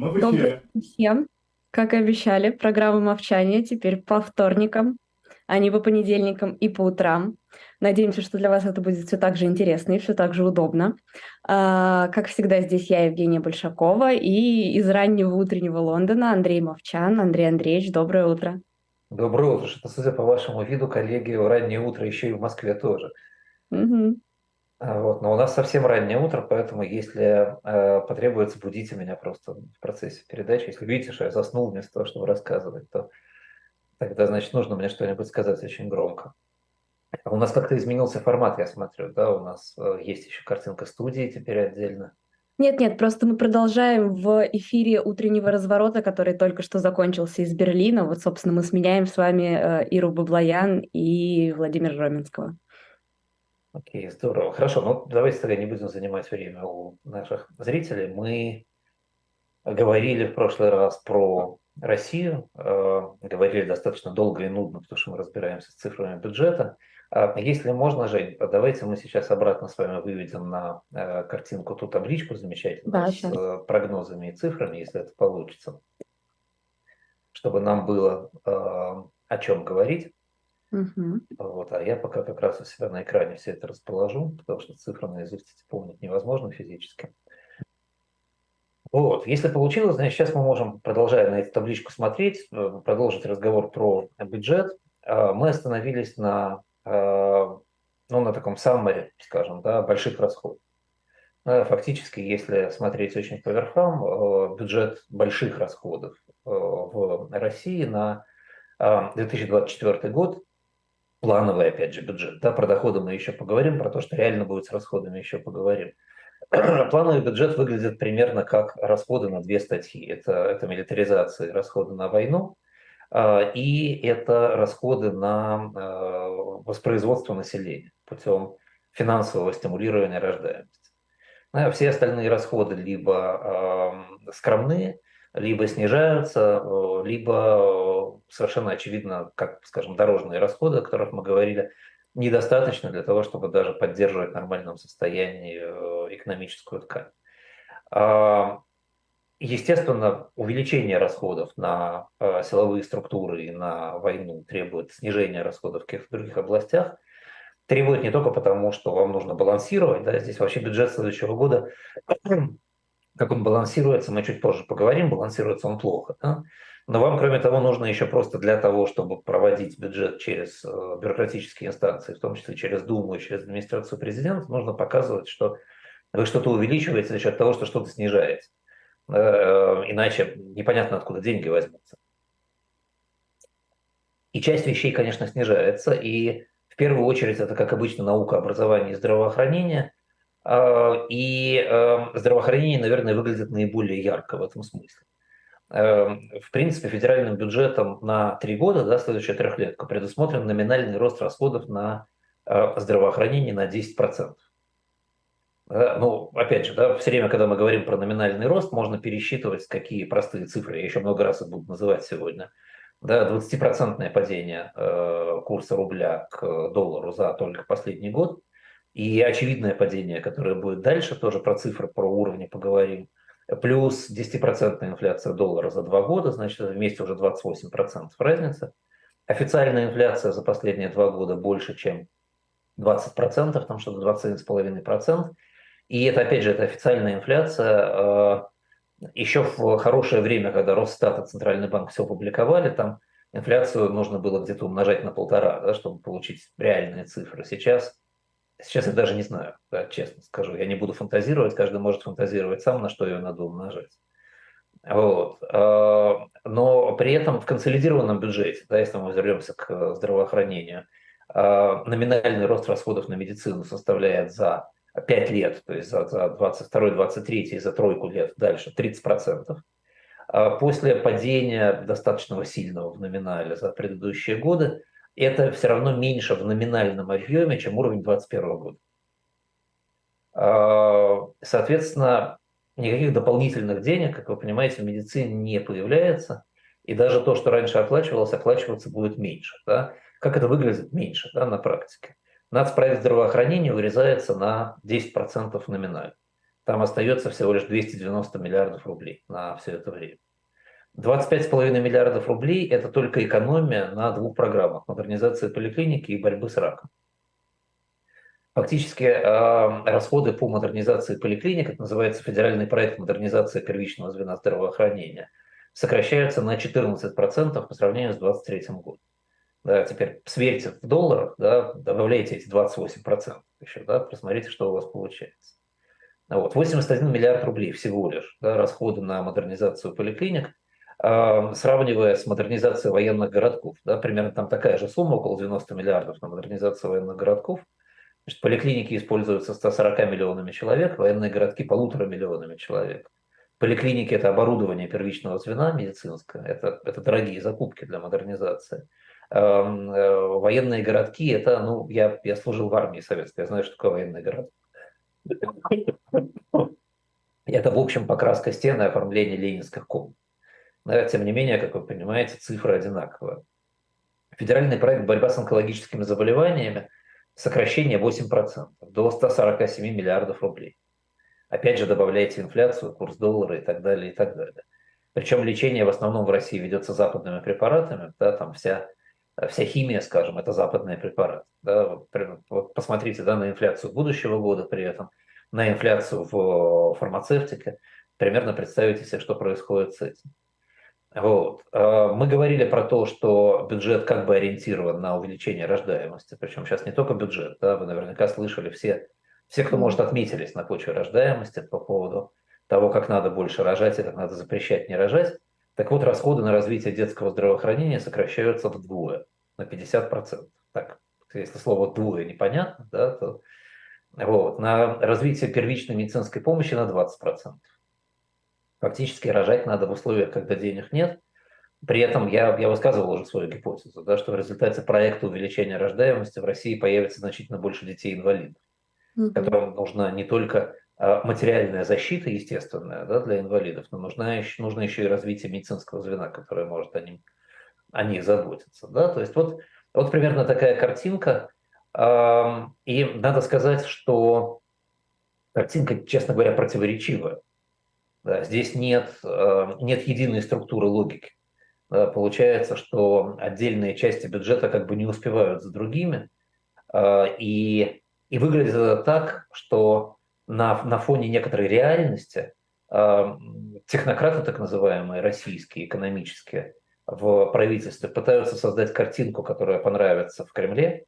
Мы в эфире. Добрый всем. Как и обещали, программа «Мовчание» теперь по вторникам, а не по понедельникам и по утрам. Надеемся, что для вас это будет все так же интересно и все так же удобно. А, как всегда, здесь я, Евгения Большакова, и из раннего утреннего Лондона Андрей Мовчан. Андрей Андреевич, доброе утро. Доброе утро. Что, судя по вашему виду, коллеги, раннее утро еще и в Москве тоже. Угу. Вот, но у нас совсем раннее утро, поэтому если э, потребуется, будите меня просто в процессе передачи. Если видите, что я заснул вместо того, чтобы рассказывать, то тогда, значит, нужно мне что-нибудь сказать очень громко. У нас как-то изменился формат, я смотрю, да, у нас э, есть еще картинка студии теперь отдельно. Нет, нет, просто мы продолжаем в эфире утреннего разворота, который только что закончился из Берлина. Вот, собственно, мы сменяем с вами э, Иру Баблоян и Владимира Роменского. Окей, здорово. Хорошо, ну давайте тогда не будем занимать время у наших зрителей. Мы говорили в прошлый раз про Россию, э, говорили достаточно долго и нудно, потому что мы разбираемся с цифрами бюджета. А если можно, Жень, давайте мы сейчас обратно с вами выведем на э, картинку ту табличку замечательную да, с сейчас. Э, прогнозами и цифрами, если это получится, чтобы нам было э, о чем говорить. Угу. Вот, а я пока как раз у себя на экране все это расположу, потому что цифры наизусть помнить невозможно физически. Вот, если получилось, значит, сейчас мы можем, продолжая на эту табличку смотреть, э, продолжить разговор про бюджет. А, мы остановились на, э, ну, на таком саммаре, скажем, да, больших расходов. Э, фактически, если смотреть очень по верхам, бюджет больших расходов в России на 2024 год плановый, опять же, бюджет. Да, про доходы мы еще поговорим, про то, что реально будет с расходами еще поговорим. Плановый бюджет выглядит примерно как расходы на две статьи. Это, это милитаризация расходы на войну, а, и это расходы на а, воспроизводство населения путем финансового стимулирования рождаемости. Ну, а все остальные расходы либо скромные, либо снижаются, либо совершенно очевидно, как, скажем, дорожные расходы, о которых мы говорили, недостаточно для того, чтобы даже поддерживать в нормальном состоянии э, экономическую ткань. А, естественно, увеличение расходов на силовые структуры и на войну требует снижения расходов в каких-то других областях. Требует не только потому, что вам нужно балансировать, да, здесь вообще бюджет следующего года как он балансируется, мы чуть позже поговорим, балансируется он плохо. Да? Но вам, кроме того, нужно еще просто для того, чтобы проводить бюджет через э, бюрократические инстанции, в том числе через Думу и через администрацию президента, нужно показывать, что вы что-то увеличиваете за счет того, что что-то снижаете. Э, иначе непонятно, откуда деньги возьмутся. И часть вещей, конечно, снижается. И в первую очередь это, как обычно, наука, образование и здравоохранение – и здравоохранение, наверное, выглядит наиболее ярко в этом смысле. Эм, в принципе, федеральным бюджетом на три года, да, следующая трехлетка, предусмотрен номинальный рост расходов на э, здравоохранение на 10%. Ну, опять же, да, все время, когда мы говорим про номинальный рост, можно пересчитывать, какие простые цифры, я еще много раз их буду называть сегодня. Да, 20% падение э, курса рубля к доллару за только последний год – и очевидное падение, которое будет дальше, тоже про цифры, про уровни поговорим. Плюс 10% инфляция доллара за два года, значит, вместе уже 28% разница. Официальная инфляция за последние два года больше, чем 20%, там что-то 21,5%. И это, опять же, это официальная инфляция. А, Еще в хорошее время, когда Росстат и Центральный банк все публиковали, там инфляцию нужно было где-то умножать на полтора, да, чтобы получить реальные цифры. Сейчас Сейчас я даже не знаю, да, честно скажу. Я не буду фантазировать, каждый может фантазировать сам, на что ее надо умножать. Вот. А, но при этом в консолидированном бюджете, да, если мы вернемся к здравоохранению, а, номинальный рост расходов на медицину составляет за 5 лет, то есть за, за 22-23 и за тройку лет дальше 30%. А после падения достаточно сильного в номинале за предыдущие годы это все равно меньше в номинальном объеме, чем уровень 2021 года. А, соответственно, никаких дополнительных денег, как вы понимаете, в медицине не появляется. И даже то, что раньше оплачивалось, оплачиваться будет меньше. Да? Как это выглядит меньше да, на практике? Нацпроект здравоохранения вырезается на 10% номинально. там остается всего лишь 290 миллиардов рублей на все это время. 25,5 миллиардов рублей – это только экономия на двух программах – модернизации поликлиники и борьбы с раком. Фактически э, расходы по модернизации поликлиник, это называется федеральный проект модернизации первичного звена здравоохранения, сокращаются на 14% по сравнению с 2023 годом. Да, теперь сверьте в долларах, да, добавляйте эти 28% еще, да, посмотрите, что у вас получается. Вот, 81 миллиард рублей всего лишь да, расходы на модернизацию поликлиник, сравнивая с модернизацией военных городков. Да, примерно там такая же сумма, около 90 миллиардов на модернизацию военных городков – Значит, поликлиники используются 140 миллионами человек, военные городки полутора миллионами человек. Поликлиники – это оборудование первичного звена медицинское, это, это дорогие закупки для модернизации. Э, военные городки – это, ну, я, я служил в армии советской, я знаю, что такое военный город. Это, в общем, покраска стены, оформление ленинских комнат. Тем не менее, как вы понимаете, цифры одинаковые. Федеральный проект «Борьба с онкологическими заболеваниями» сокращение 8% до 147 миллиардов рублей. Опять же, добавляйте инфляцию, курс доллара и так далее, и так далее. Причем лечение в основном в России ведется западными препаратами, да, там вся, вся химия, скажем, это западные препараты. Да. Посмотрите да, на инфляцию будущего года при этом, на инфляцию в фармацевтике, примерно представите себе, что происходит с этим. Вот. А, мы говорили про то, что бюджет как бы ориентирован на увеличение рождаемости, причем сейчас не только бюджет, да, вы наверняка слышали все, все, кто может, отметились на почве рождаемости по поводу того, как надо больше рожать и как надо запрещать не рожать. Так вот, расходы на развитие детского здравоохранения сокращаются вдвое, на 50%. Так, если слово «двое» непонятно, да, то вот, на развитие первичной медицинской помощи на 20%. Фактически рожать надо в условиях, когда денег нет. При этом я, я высказывал уже свою гипотезу, да, что в результате проекта увеличения рождаемости в России появится значительно больше детей-инвалидов, mm-hmm. которым нужна не только а, материальная защита, естественная, да, для инвалидов, но нужна еще, нужно еще и развитие медицинского звена, которое может о, ним, о них заботиться. Да? То есть вот, вот примерно такая картинка. И надо сказать, что картинка, честно говоря, противоречивая. Да, здесь нет, э, нет единой структуры логики. Да, получается, что отдельные части бюджета как бы не успевают за другими. Э, и, и выглядит это так, что на, на фоне некоторой реальности э, технократы, так называемые, российские, экономические, в правительстве пытаются создать картинку, которая понравится в Кремле,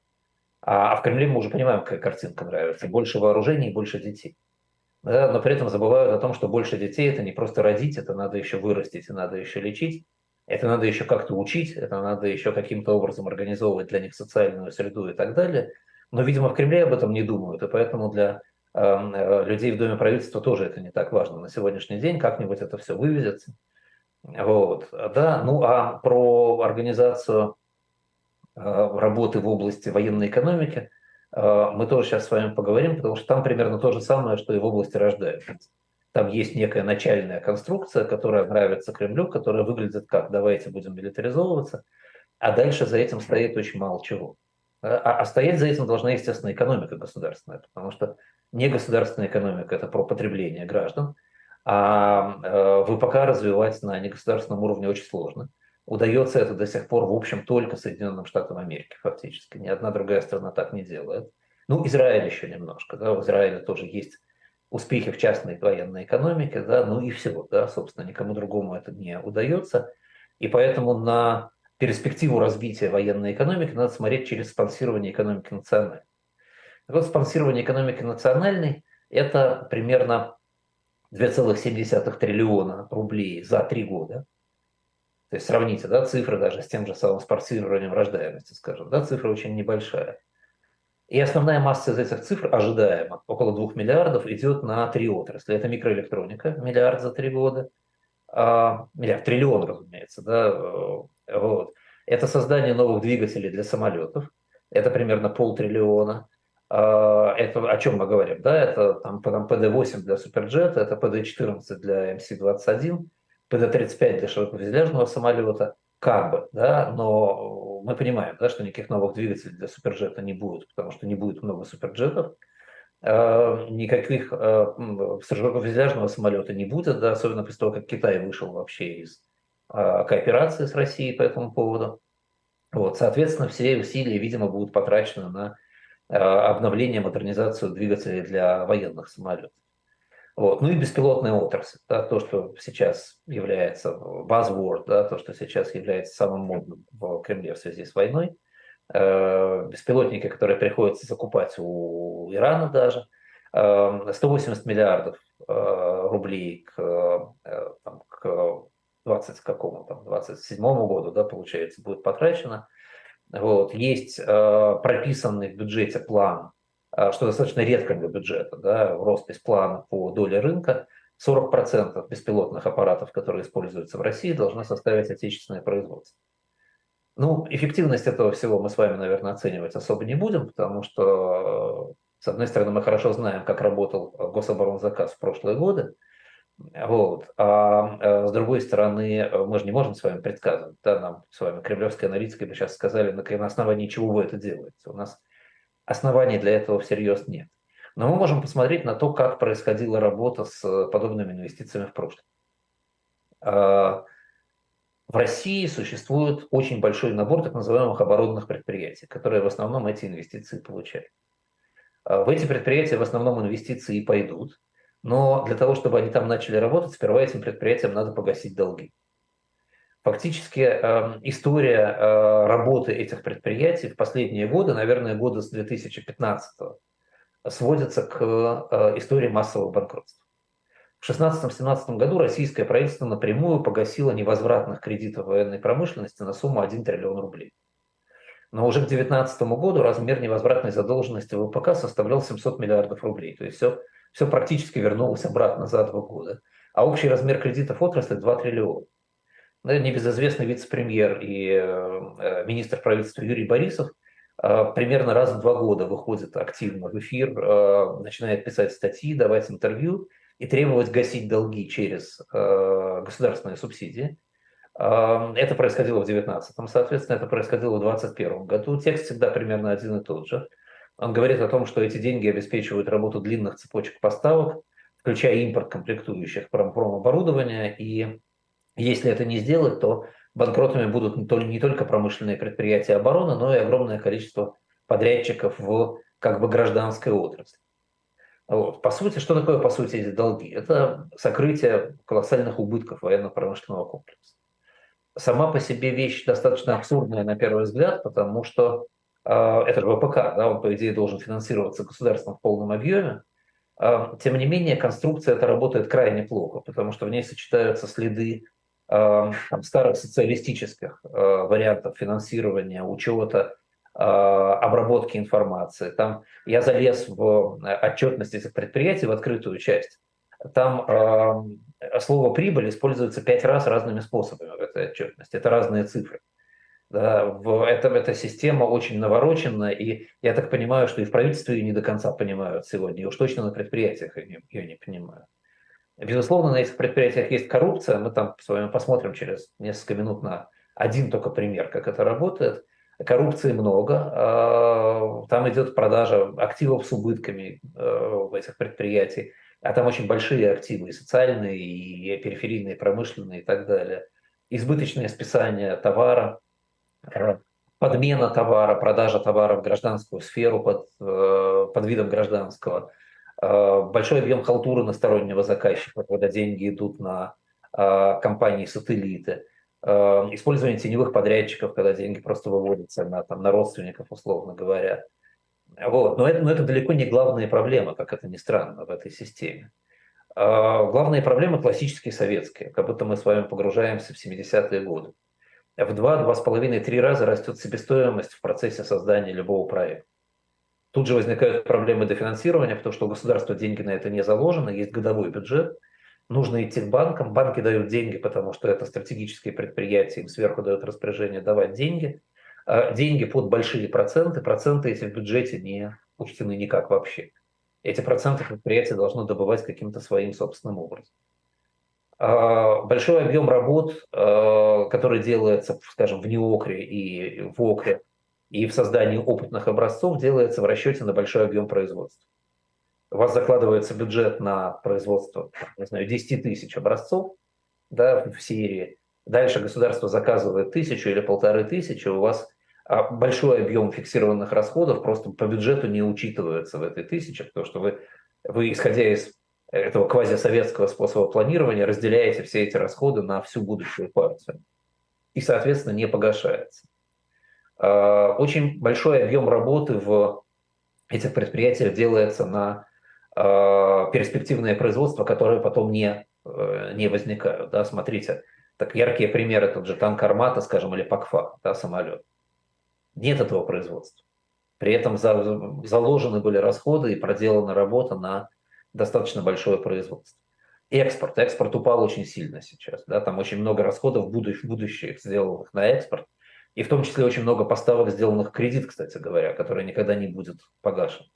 а, а в Кремле мы уже понимаем, какая картинка нравится. Больше вооружений больше детей да, но при этом забывают о том, что больше детей это не просто родить, это надо еще вырастить, это надо еще лечить, это надо еще как-то учить, это надо еще каким-то образом организовывать для них социальную среду и так далее. Но, видимо, в Кремле об этом не думают, и поэтому для эм, э, людей в Доме правительства тоже это не так важно на сегодняшний день, как-нибудь это все вывезется. Вот, да, ну а про организацию э, работы в области военной экономики – мы тоже сейчас с вами поговорим, потому что там примерно то же самое, что и в области рождаемости. Там есть некая начальная конструкция, которая нравится Кремлю, которая выглядит как «давайте будем милитаризовываться», а дальше за этим стоит очень мало чего. А, а стоять за этим должна, естественно, экономика государственная, потому что не государственная экономика – это про потребление граждан, а э, ВПК развивать на негосударственном уровне очень сложно. Удается это до сих пор, в общем, только Соединенным Штатам Америки фактически. Ни одна другая страна так не делает. Ну, Израиль еще немножко, да, в Израиле тоже есть успехи в частной военной экономике, да, ну и всего, да, собственно, никому другому это не удается. И поэтому на перспективу развития военной экономики надо смотреть через спонсирование экономики национальной. Вот, спонсирование экономики национальной – это примерно 2,7 триллиона рублей за три года. То есть сравните да, цифры даже с тем же самым спортивированием рождаемости, скажем, да, цифра очень небольшая. И основная масса из этих цифр ожидаемо, около 2 миллиардов, идет на три отрасли. Это микроэлектроника, миллиард за три года, а, миллиард, триллион, разумеется, да, э, вот. Это создание новых двигателей для самолетов, это примерно полтриллиона. А, это о чем мы говорим, да, это там, там PD-8 для суперджета, это PD-14 для MC-21, ПД-35 для широкофюзеляжного самолета, как бы, да, но мы понимаем, да, что никаких новых двигателей для суперджета не будет, потому что не будет много суперджетов. никаких стрелково самолета не будет, да, особенно после того, как Китай вышел вообще из кооперации с Россией по этому поводу. Вот, соответственно, все усилия, видимо, будут потрачены на обновление, модернизацию двигателей для военных самолетов. Вот. Ну и беспилотная отрасль, да, то, что сейчас является buzzword, да, то, что сейчас является самым модным в Кремле в связи с войной. Э, беспилотники, которые приходится закупать у Ирана даже, 180 э, миллиардов э, рублей к, там, к 20 какому там, 27 году, да, получается, будет потрачено. Вот. Есть прописанный в бюджете план что достаточно редко для бюджета, да, роспись плана по доле рынка, 40% беспилотных аппаратов, которые используются в России, должна составить отечественное производство. Ну, эффективность этого всего мы с вами, наверное, оценивать особо не будем, потому что, с одной стороны, мы хорошо знаем, как работал гособоронзаказ в прошлые годы, вот. А, а с другой стороны, мы же не можем с вами предсказывать. Да, нам с вами кремлевские аналитики бы сейчас сказали, на, на основании чего вы это делаете. У нас оснований для этого всерьез нет. Но мы можем посмотреть на то, как происходила работа с подобными инвестициями в прошлом. А, в России существует очень большой набор так называемых оборонных предприятий, которые в основном эти инвестиции получают. А, в эти предприятия в основном инвестиции и пойдут, но для того, чтобы они там начали работать, сперва этим предприятиям надо погасить долги. Фактически эм, история э, работы этих предприятий в последние годы, наверное, годы с 2015 сводится к э, истории массового банкротства. В 2016-2017 году российское правительство напрямую погасило невозвратных кредитов военной промышленности на сумму 1 триллион рублей. Но уже к 2019 году размер невозвратной задолженности ВПК составлял 700 миллиардов рублей. То есть все, все практически вернулось обратно за два года. А общий размер кредитов отрасли 2 триллиона небезызвестный вице-премьер и э, министр правительства Юрий Борисов э, примерно раз в два года выходит активно в эфир, э, начинает писать статьи, давать интервью и требовать гасить долги через государственные субсидии. Это происходило в 2019, соответственно, это происходило в 2021 году. Текст всегда примерно один и тот же. Он говорит о том, что эти деньги обеспечивают работу длинных цепочек поставок, включая импорт комплектующих промоборудования и если это не сделать, то банкротами будут не только промышленные предприятия обороны, но и огромное количество подрядчиков в как бы гражданской отрасли. Вот. По сути, что такое, по сути, эти долги? Это сокрытие колоссальных убытков военно-промышленного комплекса. Сама по себе вещь достаточно абсурдная на первый взгляд, потому что э, это ВПК, да, он, по идее, должен финансироваться государством в полном объеме. Э, тем не менее, конструкция это работает крайне плохо, потому что в ней сочетаются следы там, старых социалистических э, вариантов финансирования, учета, э, обработки информации. Там я залез в э, отчетность этих предприятий, в открытую часть. Там э, слово прибыль используется пять раз разными способами в этой отчетности. Это разные цифры. Да, в этом эта система очень наворочена, и я так понимаю, что и в правительстве ее не до конца понимают сегодня, и уж точно на предприятиях ее не, ее не понимают. Безусловно, на этих предприятиях есть коррупция. Мы там с вами посмотрим через несколько минут на один только пример, как это работает. Коррупции много. А, там идет продажа активов с убытками а, в этих предприятиях. А там очень большие активы, и социальные, и периферийные, промышленные и так далее. Избыточное списание товара, подмена товара, продажа товара в гражданскую сферу под, под видом гражданского – Э, большой объем халтуры на стороннего заказчика, когда деньги идут на э, компании-сателлиты, э, использование теневых подрядчиков, когда деньги просто выводятся на, там, на родственников, условно говоря. Вот. Но, это, но это далеко не главные проблемы, как это ни странно, в этой системе. Главные проблемы классические советские, как будто мы с вами погружаемся в 70-е годы. В два, два с половиной, три раза растет себестоимость в процессе создания любого проекта. Тут же возникают проблемы дофинансирования, потому что у государства деньги на это не заложены, есть годовой бюджет, нужно идти к банкам, банки дают деньги, потому что это стратегические предприятия, им сверху дают распоряжение давать деньги. А деньги под большие проценты, проценты эти в бюджете не учтены никак вообще. Эти проценты предприятия должно добывать каким-то своим собственным образом. А большой объем работ, а, который делается, скажем, в Неокре и в Окре, и в создании опытных образцов делается в расчете на большой объем производства. у вас закладывается бюджет на производство, не знаю, 10 тысяч образцов да, в серии, дальше государство заказывает тысячу или полторы тысячи, у вас а, большой объем фиксированных расходов просто по бюджету не учитывается в этой тысяче, потому что вы, вы исходя из этого квазисоветского способа планирования, разделяете все эти расходы на всю будущую партию. И, соответственно, не погашается. А, очень большой объем работы в этих предприятиях делается на а, перспективное производство, которое потом не, э, не возникают. Да, смотрите, так яркие примеры, тот же танк «Армата», скажем, или «Пакфа», да, самолет. Нет этого производства. При этом заложены были расходы и проделана работа на достаточно большое производство. Экспорт. Экспорт упал очень сильно сейчас. Да? Там очень много расходов будущих, будущих сделанных на экспорт. И в том числе очень много поставок, сделанных в кредит, кстати говоря, который никогда не будет погашен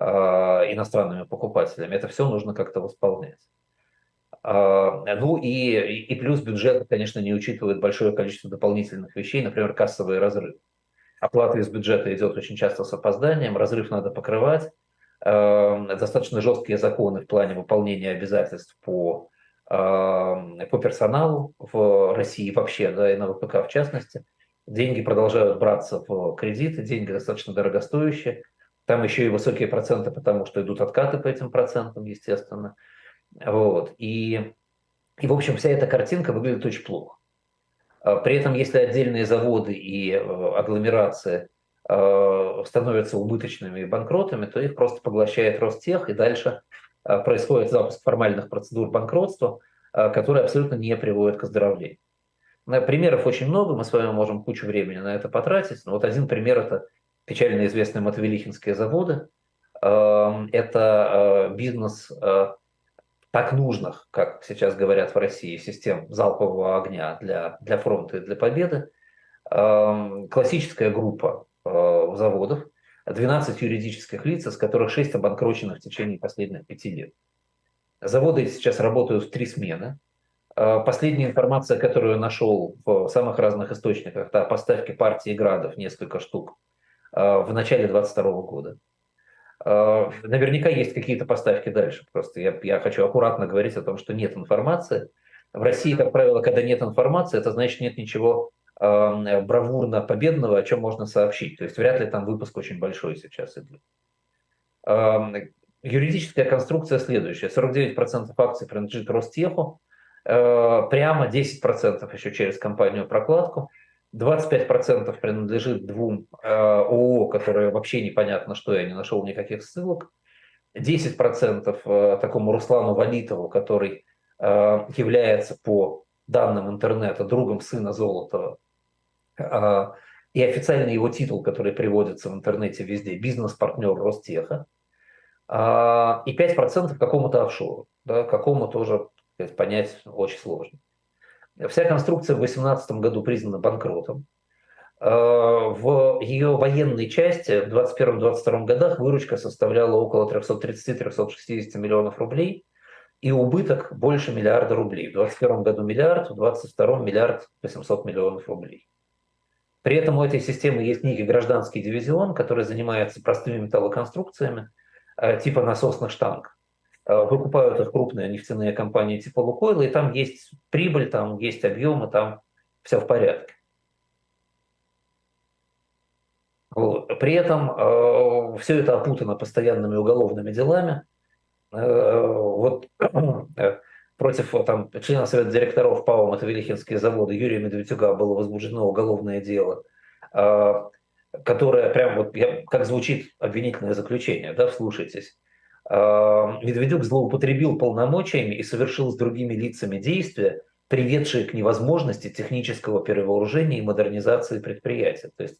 э, иностранными покупателями. Это все нужно как-то восполнять. Э, ну и, и плюс бюджет, конечно, не учитывает большое количество дополнительных вещей, например, кассовый разрыв. Оплата из бюджета идет очень часто с опозданием, разрыв надо покрывать. Эм, достаточно жесткие законы в плане выполнения обязательств по, по персоналу в России вообще, да, и на ВПК в частности. Деньги продолжают браться в кредиты, деньги достаточно дорогостоящие. Там еще и высокие проценты, потому что идут откаты по этим процентам, естественно. Вот. И, и, в общем, вся эта картинка выглядит очень плохо. А при этом, если отдельные заводы и э, агломерации Э, становятся убыточными и банкротами, то их просто поглощает Ростех, и дальше э, происходит запуск формальных процедур банкротства, которые абсолютно не приводят к оздоровлению. Примеров очень много, мы с вами можем кучу времени на это потратить. Но вот один пример – это печально известные Матвелихинские заводы. Эм, это бизнес так нужных, как сейчас говорят в России, систем залпового огня для, для фронта и для победы. Эм, классическая группа Э, заводов, 12 юридических лиц, из которых 6 обанкрочено в течение последних 5 лет. Заводы сейчас работают в три смены. Э, последняя информация, которую я нашел в самых разных источниках, это о поставке партии градов, несколько штук, э, в начале 2022 года. Наверняка есть какие-то поставки дальше. Просто я, я хочу аккуратно говорить о том, что нет информации. В России, как правило, когда нет информации, это значит нет ничего э, бравурно победного, о чем можно сообщить. То есть вряд ли там выпуск очень большой сейчас идет. Юридическая конструкция следующая. 49% акций принадлежит Ростеху, прямо 10% еще через компанию прокладку, 25% принадлежит двум э, ООО, которые вообще непонятно что, я не нашел никаких ссылок, 10% э, такому Руслану Валитову, который э, является по данным интернета другом сына Золотова, а, и официальный его титул, который приводится в интернете везде, бизнес-партнер Ростеха, и 5% какому-то офшору, да, какому тоже сказать, понять очень сложно. Вся конструкция в 2018 году признана банкротом. А, в ее военной части в 2021-2022 годах выручка составляла около 330-360 миллионов рублей и убыток больше миллиарда рублей. В 2021 году миллиард, в 2022 миллиард 800 миллионов рублей. При этом у этой системы есть некий гражданский дивизион, который занимается простыми металлоконструкциями э, типа насосных штанг. Э, выкупают их крупные нефтяные компании типа Лукойла, и там есть прибыль, там есть объемы, там все в порядке. При этом э, все это опутано постоянными уголовными делами. Вот против там, члена Совета директоров ПАО «Мотовилихинские заводы» Юрия Медведюка было возбуждено уголовное дело, которое прям вот, как звучит обвинительное заключение, да, вслушайтесь. А, Медведюк злоупотребил полномочиями и совершил с другими лицами действия, приведшие к невозможности технического перевооружения и модернизации предприятия. То есть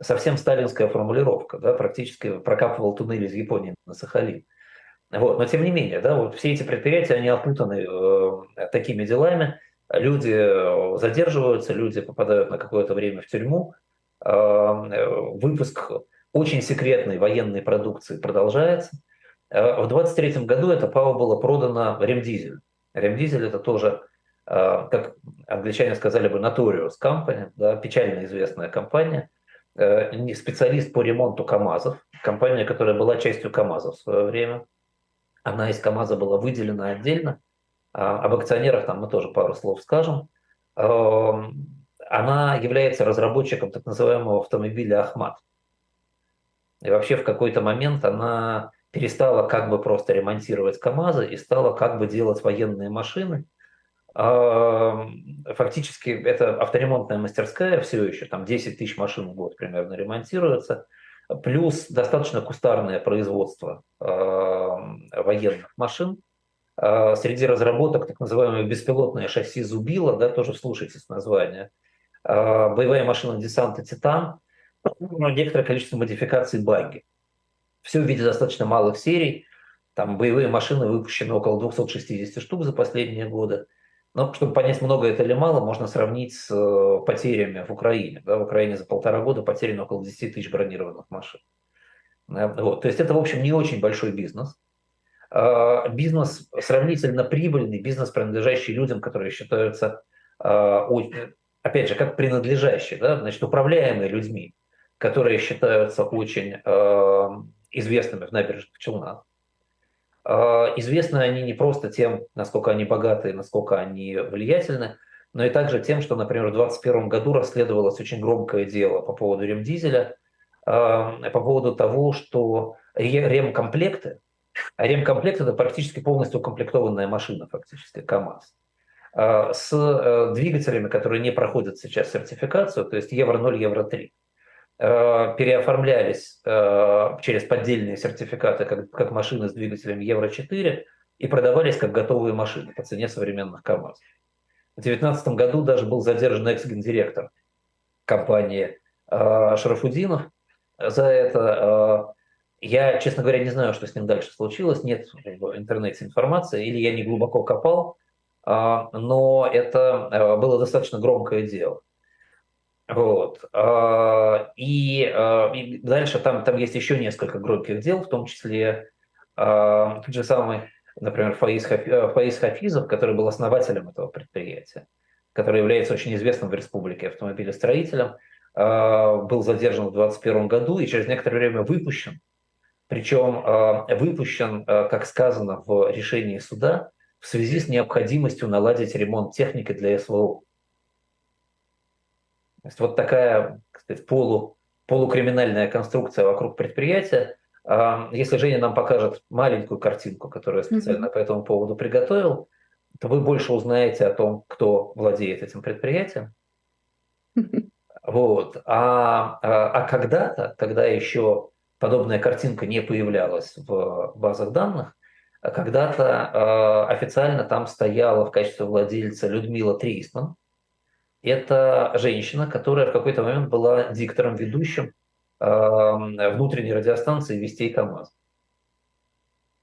совсем сталинская формулировка, да, практически прокапывал туннель из Японии на Сахалин. Вот. Но тем не менее, да, вот все эти предприятия, они опутаны э, такими делами, люди э, задерживаются, люди попадают на какое-то время в тюрьму, э, выпуск очень секретной военной продукции продолжается. Э, в 23 году это ПАО было продано Ремдизель. Ремдизель это тоже, э, как англичане сказали бы, Notorious Company, да, печально известная компания, э, специалист по ремонту КАМАЗов, компания, которая была частью КАМАЗов в свое время – она из КАМАЗа была выделена отдельно. А, об акционерах там мы тоже пару слов скажем. Эм, она является разработчиком так называемого автомобиля «Ахмат». И вообще в какой-то момент она перестала как бы просто ремонтировать КАМАЗы и стала как бы делать военные машины. Фактически это авторемонтная мастерская все еще, там 10 тысяч машин в год примерно ремонтируется, плюс достаточно кустарное производство военных машин. А, среди разработок так называемое беспилотное шасси Зубила, да, тоже вслушайтесь название, а, боевая машина десанта «Титан», ну, некоторое количество модификаций багги. Все в виде достаточно малых серий. Там боевые машины выпущены около 260 штук за последние годы. Но чтобы понять, много это или мало, можно сравнить с э, потерями в Украине. Да, в Украине за полтора года потеряно около 10 тысяч бронированных машин. Вот. То есть это, в общем, не очень большой бизнес. А, бизнес сравнительно прибыльный, бизнес, принадлежащий людям, которые считаются, опять же, как принадлежащие, да, значит, управляемые людьми которые считаются очень э, известными в набережных Челнах. Э, известны они не просто тем, насколько они богаты, насколько они влиятельны, но и также тем, что, например, в 2021 году расследовалось очень громкое дело по поводу ремдизеля, э, по поводу того, что ремкомплекты, а ремкомплект это практически полностью укомплектованная машина, фактически КАМАЗ, э, с э, двигателями, которые не проходят сейчас сертификацию, то есть Евро-0, Евро-3. Э, переоформлялись э, через поддельные сертификаты как, как машины с двигателем Евро-4 и продавались как готовые машины по цене современных КАМАЗ. В 2019 году даже был задержан экс-гендиректор компании э, Шарафудинов за это. Я, честно говоря, не знаю, что с ним дальше случилось, нет в интернете информации, или я не глубоко копал, но это было достаточно громкое дело. Вот. А, и, а, и дальше там, там есть еще несколько громких дел, в том числе а, тот же самый, например, Фаиз, Фаиз Хафизов, который был основателем этого предприятия, который является очень известным в республике автомобилестроителем, был задержан в 2021 году и через некоторое время выпущен. Причем выпущен, как сказано в решении суда, в связи с необходимостью наладить ремонт техники для СВО. То есть вот такая, так сказать, полу, полукриминальная конструкция вокруг предприятия. А, если Женя нам покажет маленькую картинку, которую я специально mm-hmm. по этому поводу приготовил, то вы больше узнаете о том, кто владеет этим предприятием. Вот. А, а, а когда-то, когда еще подобная картинка не появлялась в базах данных, когда-то э, официально там стояла в качестве владельца Людмила Трейсман, это женщина, которая в какой-то момент была диктором, ведущим внутренней радиостанции «Вестей КамАЗ».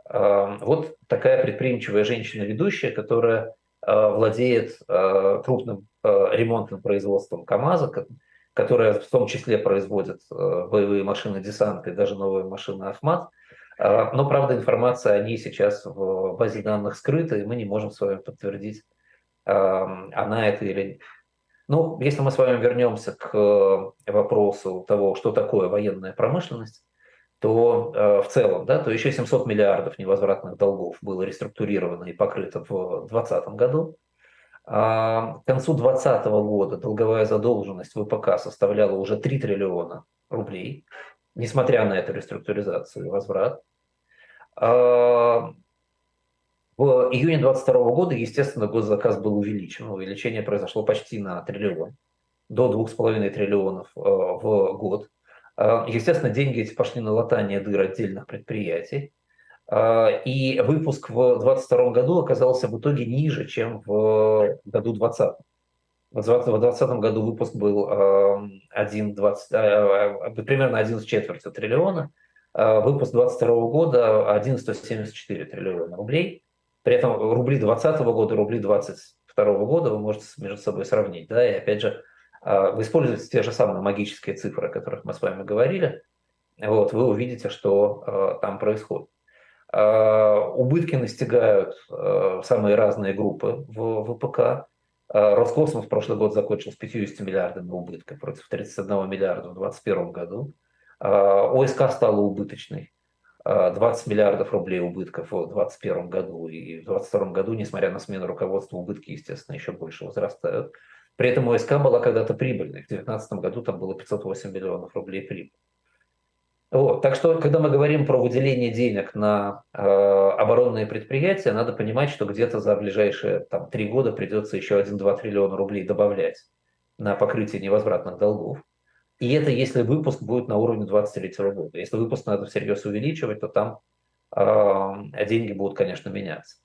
Вот такая предприимчивая женщина-ведущая, которая а, владеет а, крупным а, ремонтным производством КАМАЗа, которая в том числе производит боевые машины десанта и даже новые машины Ахмат. Но, правда, информация о ней сейчас в базе данных скрыта, и мы не можем с вами подтвердить, она это или. Ну, если мы с вами вернемся к э, вопросу того, что такое военная промышленность, то э, в целом, да, то еще 700 миллиардов невозвратных долгов было реструктурировано и покрыто в 2020 году. А к концу 2020 года долговая задолженность ВПК составляла уже 3 триллиона рублей, несмотря на эту реструктуризацию и возврат. А в июне 2022 года, естественно, госзаказ был увеличен. Увеличение произошло почти на триллион, до 2,5 триллионов э, в год. Э, естественно, деньги эти пошли на латание дыр отдельных предприятий. Э, и выпуск в 2022 году оказался в итоге ниже, чем в году 2020. В 2020 году выпуск был 1,20, примерно 1 четверти триллиона. Выпуск 2022 года 1,174 триллиона рублей. При этом рубли 2020 года, рубли 2022 года вы можете между собой сравнить. Да? И опять же, а, вы используете те же самые магические цифры, о которых мы с вами говорили, вот, вы увидите, что э, там происходит. Э, убытки настигают самые разные группы в ВПК. Роскосмос в прошлый год закончил с 50 миллиардами убытка против 31 миллиарда в 2021 году. ОСК стала убыточной. 20 миллиардов рублей убытков в 2021 году, и в 2022 году, несмотря на смену руководства, убытки, естественно, еще больше возрастают. При этом ОСК была когда-то прибыльной. В 2019 году там было 508 миллионов рублей прибыли. Вот. Так что, когда мы говорим про выделение денег на э, оборонные предприятия, надо понимать, что где-то за ближайшие там, три года придется еще 1-2 триллиона рублей добавлять на покрытие невозвратных долгов. И это если выпуск будет на уровне 2023 года. Если выпуск надо всерьез увеличивать, то там э, деньги будут, конечно, меняться.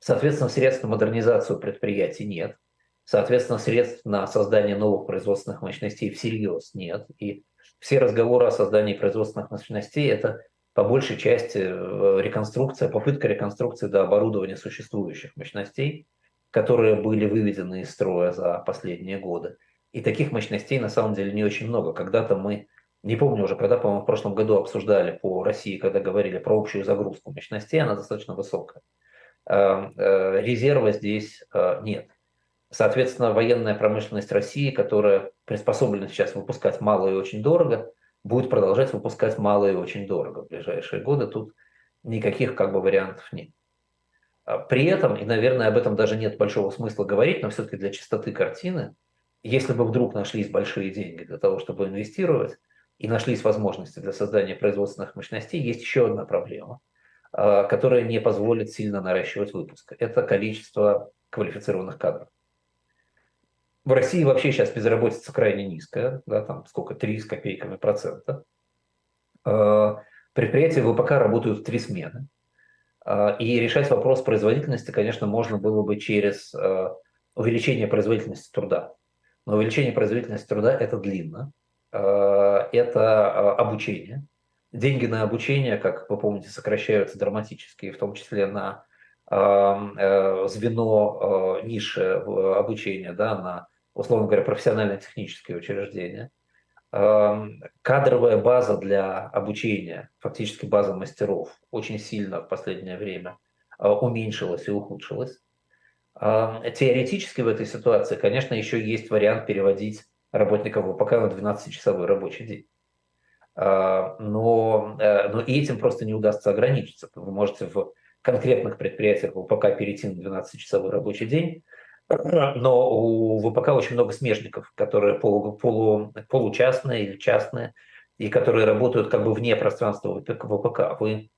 Соответственно, средств на модернизацию предприятий нет. Соответственно, средств на создание новых производственных мощностей всерьез нет. И все разговоры о создании производственных мощностей – это по большей части э, реконструкция, попытка реконструкции до оборудования существующих мощностей, которые были выведены из строя за последние годы. И таких мощностей на самом деле не очень много. Когда-то мы, не помню уже, когда, по-моему, в прошлом году обсуждали по России, когда говорили про общую загрузку мощностей, она достаточно высокая. Э, э, резерва здесь нет. Соответственно, военная промышленность России, которая приспособлена сейчас выпускать мало и очень дорого, будет продолжать выпускать мало и очень дорого в ближайшие годы. Тут никаких как бы вариантов нет. А при этом, и, наверное, об этом даже нет большого смысла говорить, но все-таки для чистоты картины, если бы вдруг нашлись большие деньги для того, чтобы инвестировать, и нашлись возможности для создания производственных мощностей, есть еще одна проблема, а, которая не позволит сильно наращивать выпуск. Это количество квалифицированных кадров. В России вообще сейчас безработица крайне низкая, да, там сколько, 3 с копейками процента. А, предприятия ВПК работают в три смены. А, и решать вопрос производительности, конечно, можно было бы через увеличение производительности труда. Но увеличение производительности труда – это длинно, это обучение. Деньги на обучение, как вы помните, сокращаются драматически, в том числе на э, звено ниши обучения, да, на условно говоря, профессионально-технические учреждения. Эм, кадровая база для обучения, фактически база мастеров, очень сильно в последнее время э, уменьшилась и ухудшилась. Теоретически в этой ситуации, конечно, еще есть вариант переводить работников ВПК на 12-часовой рабочий день. Э, но, э, но и этим просто не удастся ограничиться. Вы можете в конкретных предприятиях ВПК перейти на 12-часовой рабочий день, но у ВПК очень много смежников, которые полу, полу, получастные или частные, и которые работают как бы вне пространства ВПК. Вы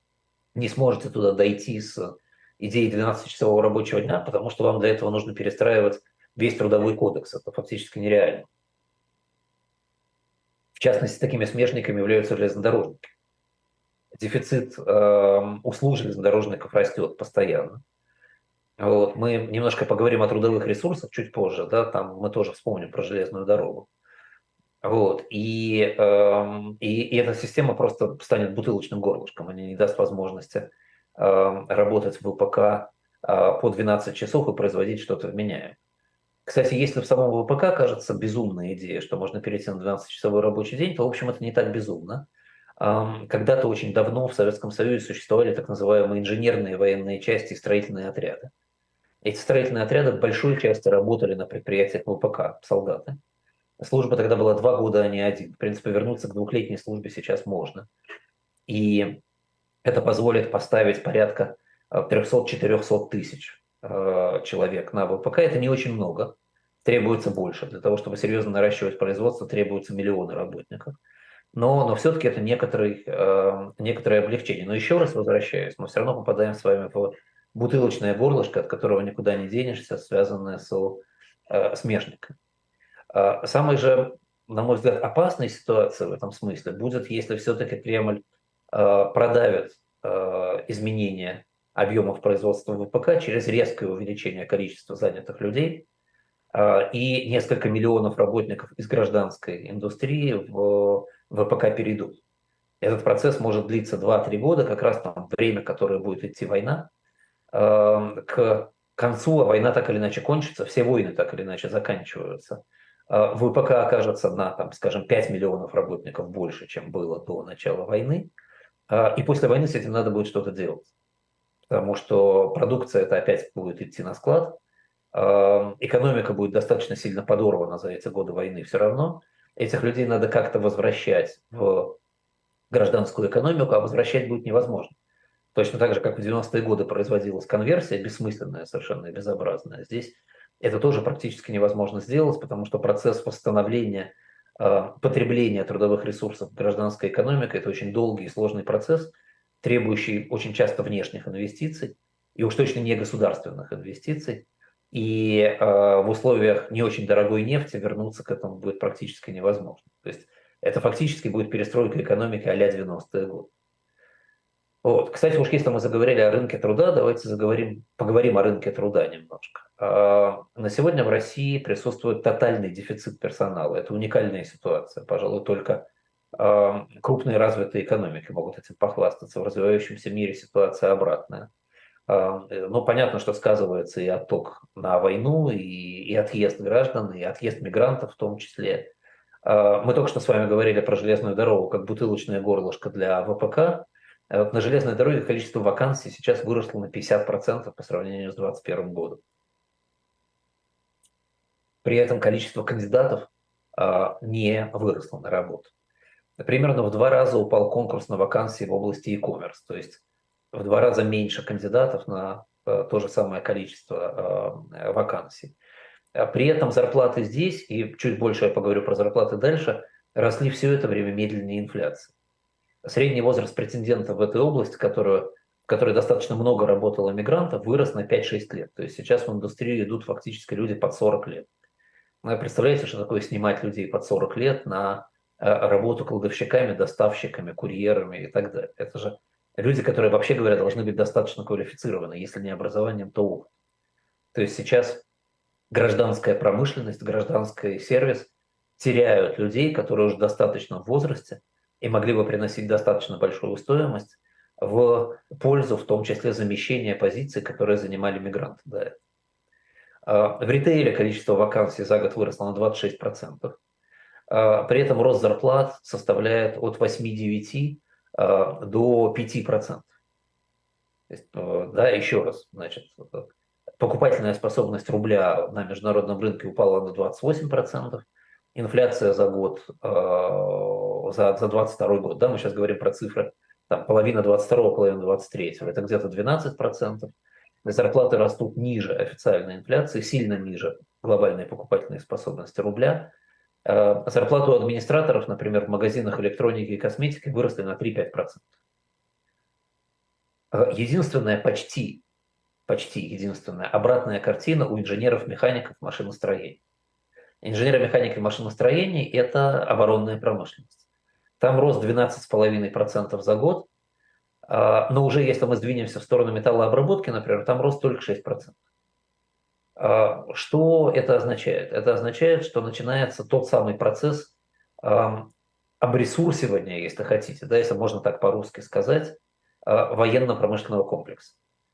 не сможете туда дойти с идеей 12-часового рабочего дня, потому что вам для этого нужно перестраивать весь трудовой кодекс. Это фактически нереально. В частности, такими смежниками являются железнодорожники. Дефицит э, услуг железнодорожников растет постоянно. Вот, мы немножко поговорим о трудовых ресурсах чуть позже, да, там мы тоже вспомним про железную дорогу. Вот, и, э, и, и эта система просто станет бутылочным горлышком, она не даст возможности работать в ВПК э, по 12 часов и производить что-то вменяемое. Кстати, если в самом ВПК кажется безумная идея, что можно перейти на 12-часовой рабочий день, то, в общем, это не так безумно. Когда-то очень давно в Советском Союзе существовали так называемые инженерные военные части и строительные отряды. Эти строительные отряды большой части работали на предприятиях ВПК, солдаты. Служба тогда была два года, а не один. В принципе, вернуться к двухлетней службе сейчас можно. И это позволит поставить порядка 300-400 э, тысяч э, человек на ВПК. Это не очень много, требуется больше. Для того, чтобы серьезно наращивать производство, требуются миллионы работников. Но, но все-таки это некоторый, э, некоторое облегчение. Но еще раз возвращаюсь, мы все равно попадаем с вами в бутылочное горлышко, от которого никуда не денешься, связанное с э, смежником. Э, самой же, на мой взгляд, опасной ситуацией в этом смысле будет, если все-таки Кремль э, продавит э, изменения объемов производства ВПК через резкое увеличение количества занятых людей э, и несколько миллионов работников из гражданской индустрии в ВПК перейдут. Этот процесс может длиться 2-3 года, как раз там время, которое будет идти война, Эм, к концу, а война так или иначе кончится, все войны так или иначе заканчиваются. ВПК окажется на, там, скажем, 5 миллионов работников больше, чем было до начала войны. Э, и после войны с этим надо будет что-то делать. Потому что продукция это опять будет идти на склад. Эм, экономика будет достаточно сильно подорвана за эти годы войны все равно. Этих людей надо как-то возвращать в гражданскую экономику, а возвращать будет невозможно. Точно так же, как в 90-е годы производилась конверсия, бессмысленная, совершенно безобразная. Здесь это тоже практически невозможно сделать, потому что процесс восстановления потребления трудовых ресурсов гражданской экономикой – это очень долгий и сложный процесс, требующий очень часто внешних инвестиций, и уж точно не государственных инвестиций. И э, в условиях не очень дорогой нефти вернуться к этому будет практически невозможно. То есть это фактически будет перестройка экономики а-ля 90-е годы. Вот. Кстати, уж если мы заговорили о рынке труда, давайте заговорим, поговорим о рынке труда немножко. А, на сегодня в России присутствует тотальный дефицит персонала. Это уникальная ситуация. Пожалуй, только а, крупные развитые экономики могут этим похвастаться. В развивающемся мире ситуация обратная. А, ну, понятно, что сказывается и отток на войну, и, и отъезд граждан, и отъезд мигрантов в том числе. Мы только что с вами говорили про железную дорогу как бутылочное горлышко для ВПК. Э, на железной дороге количество вакансий сейчас выросло на 50% по сравнению с 2021 годом. При этом количество кандидатов а, не выросло на работу. Примерно в два раза упал конкурс на вакансии в области e-commerce, то есть в два раза меньше кандидатов на а, то же самое количество а, вакансий. При этом зарплаты здесь, и чуть больше я поговорю про зарплаты дальше, росли все это время медленнее инфляции средний возраст претендентов в этой области, которую, в которой достаточно много работало мигрантов, вырос на 5-6 лет. То есть сейчас в индустрию идут фактически люди под 40 лет. Ну, представляете, что такое снимать людей под 40 лет на э, работу кладовщиками, доставщиками, курьерами и так далее. Это же люди, которые, вообще говоря, должны быть достаточно квалифицированы, если не образованием, то опыт. То есть сейчас гражданская промышленность, гражданский сервис теряют людей, которые уже достаточно в возрасте, и могли бы приносить достаточно большую стоимость в пользу, в том числе, замещения позиций, которые занимали мигранты до. А, в ритейле количество вакансий за год выросло на 26%. А, при этом рост зарплат составляет от 8-9 а, до 5%. Есть, да, еще раз, значит, покупательная способность рубля на международном рынке упала на 28%, инфляция за год за, за 22 год, да, мы сейчас говорим про цифры, там, половина 22 половина 23 это где-то 12%. Зарплаты растут ниже официальной инфляции, сильно ниже глобальной покупательной способности рубля. Э, зарплату администраторов, например, в магазинах электроники и косметики выросли на 3-5%. Э, единственная почти, почти единственная обратная картина у инженеров-механиков машиностроения. Инженеры механики машиностроения – это оборонная промышленность. Там рост 12,5% за год. А, но уже если мы сдвинемся в сторону металлообработки, например, там рост только 6%. А, что это означает? Это означает, что начинается тот самый процесс обресурсивания, если хотите, да, если можно так по-русски сказать, а, военно-промышленного комплекса.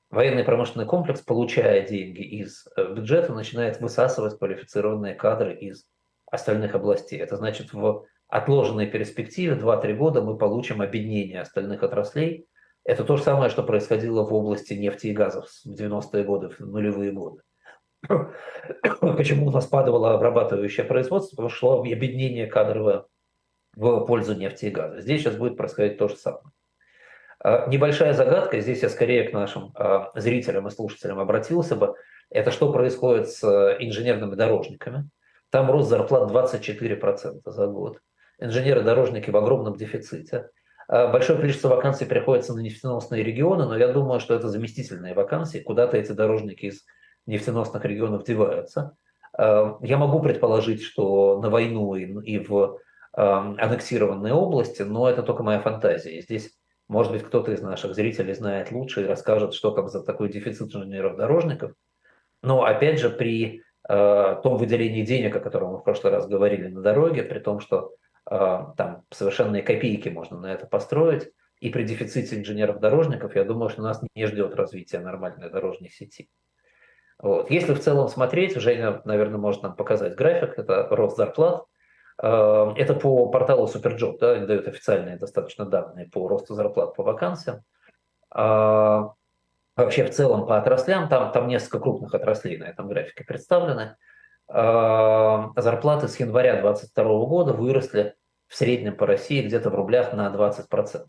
Военный промышленный комплекс, получая деньги из э, бюджета, начинает высасывать квалифицированные кадры из остальных областей. Это значит, в отложенной перспективе 2-3 года мы получим объединение остальных отраслей. Это то же самое, что происходило в области нефти и газов в 90-е годы, в нулевые годы. Почему у нас падало обрабатывающее производство? Потому что шло объединение кадровое в пользу нефти и газа. Здесь сейчас будет происходить то же самое. А, небольшая загадка, здесь я скорее к нашим а, зрителям и слушателям обратился бы, это что происходит с инженерными дорожниками. Там рост зарплат 24% за год инженеры-дорожники в огромном дефиците. А, большое количество вакансий приходится на нефтеносные регионы, но я думаю, что это заместительные вакансии. Куда-то эти дорожники из нефтеносных регионов деваются. А, я могу предположить, что на войну и в а, аннексированные области, но это только моя фантазия. Здесь, может быть, кто-то из наших зрителей знает лучше и расскажет, что там за такой дефицит инженеров-дорожников. Но опять же, при том выделении денег, о котором мы в прошлый раз говорили на дороге, при том, что там совершенные копейки можно на это построить. И при дефиците инженеров-дорожников, я думаю, что нас не ждет развитие нормальной дорожной сети. Вот. Если в целом смотреть, Женя, наверное, может нам показать график, это рост зарплат. А, это по порталу Superjob, да, дают официальные достаточно данные по росту зарплат по вакансиям. А, вообще в целом по отраслям, там, там несколько крупных отраслей на этом графике представлены. Зарплаты с января 2022 года выросли в среднем по России где-то в рублях на 20%.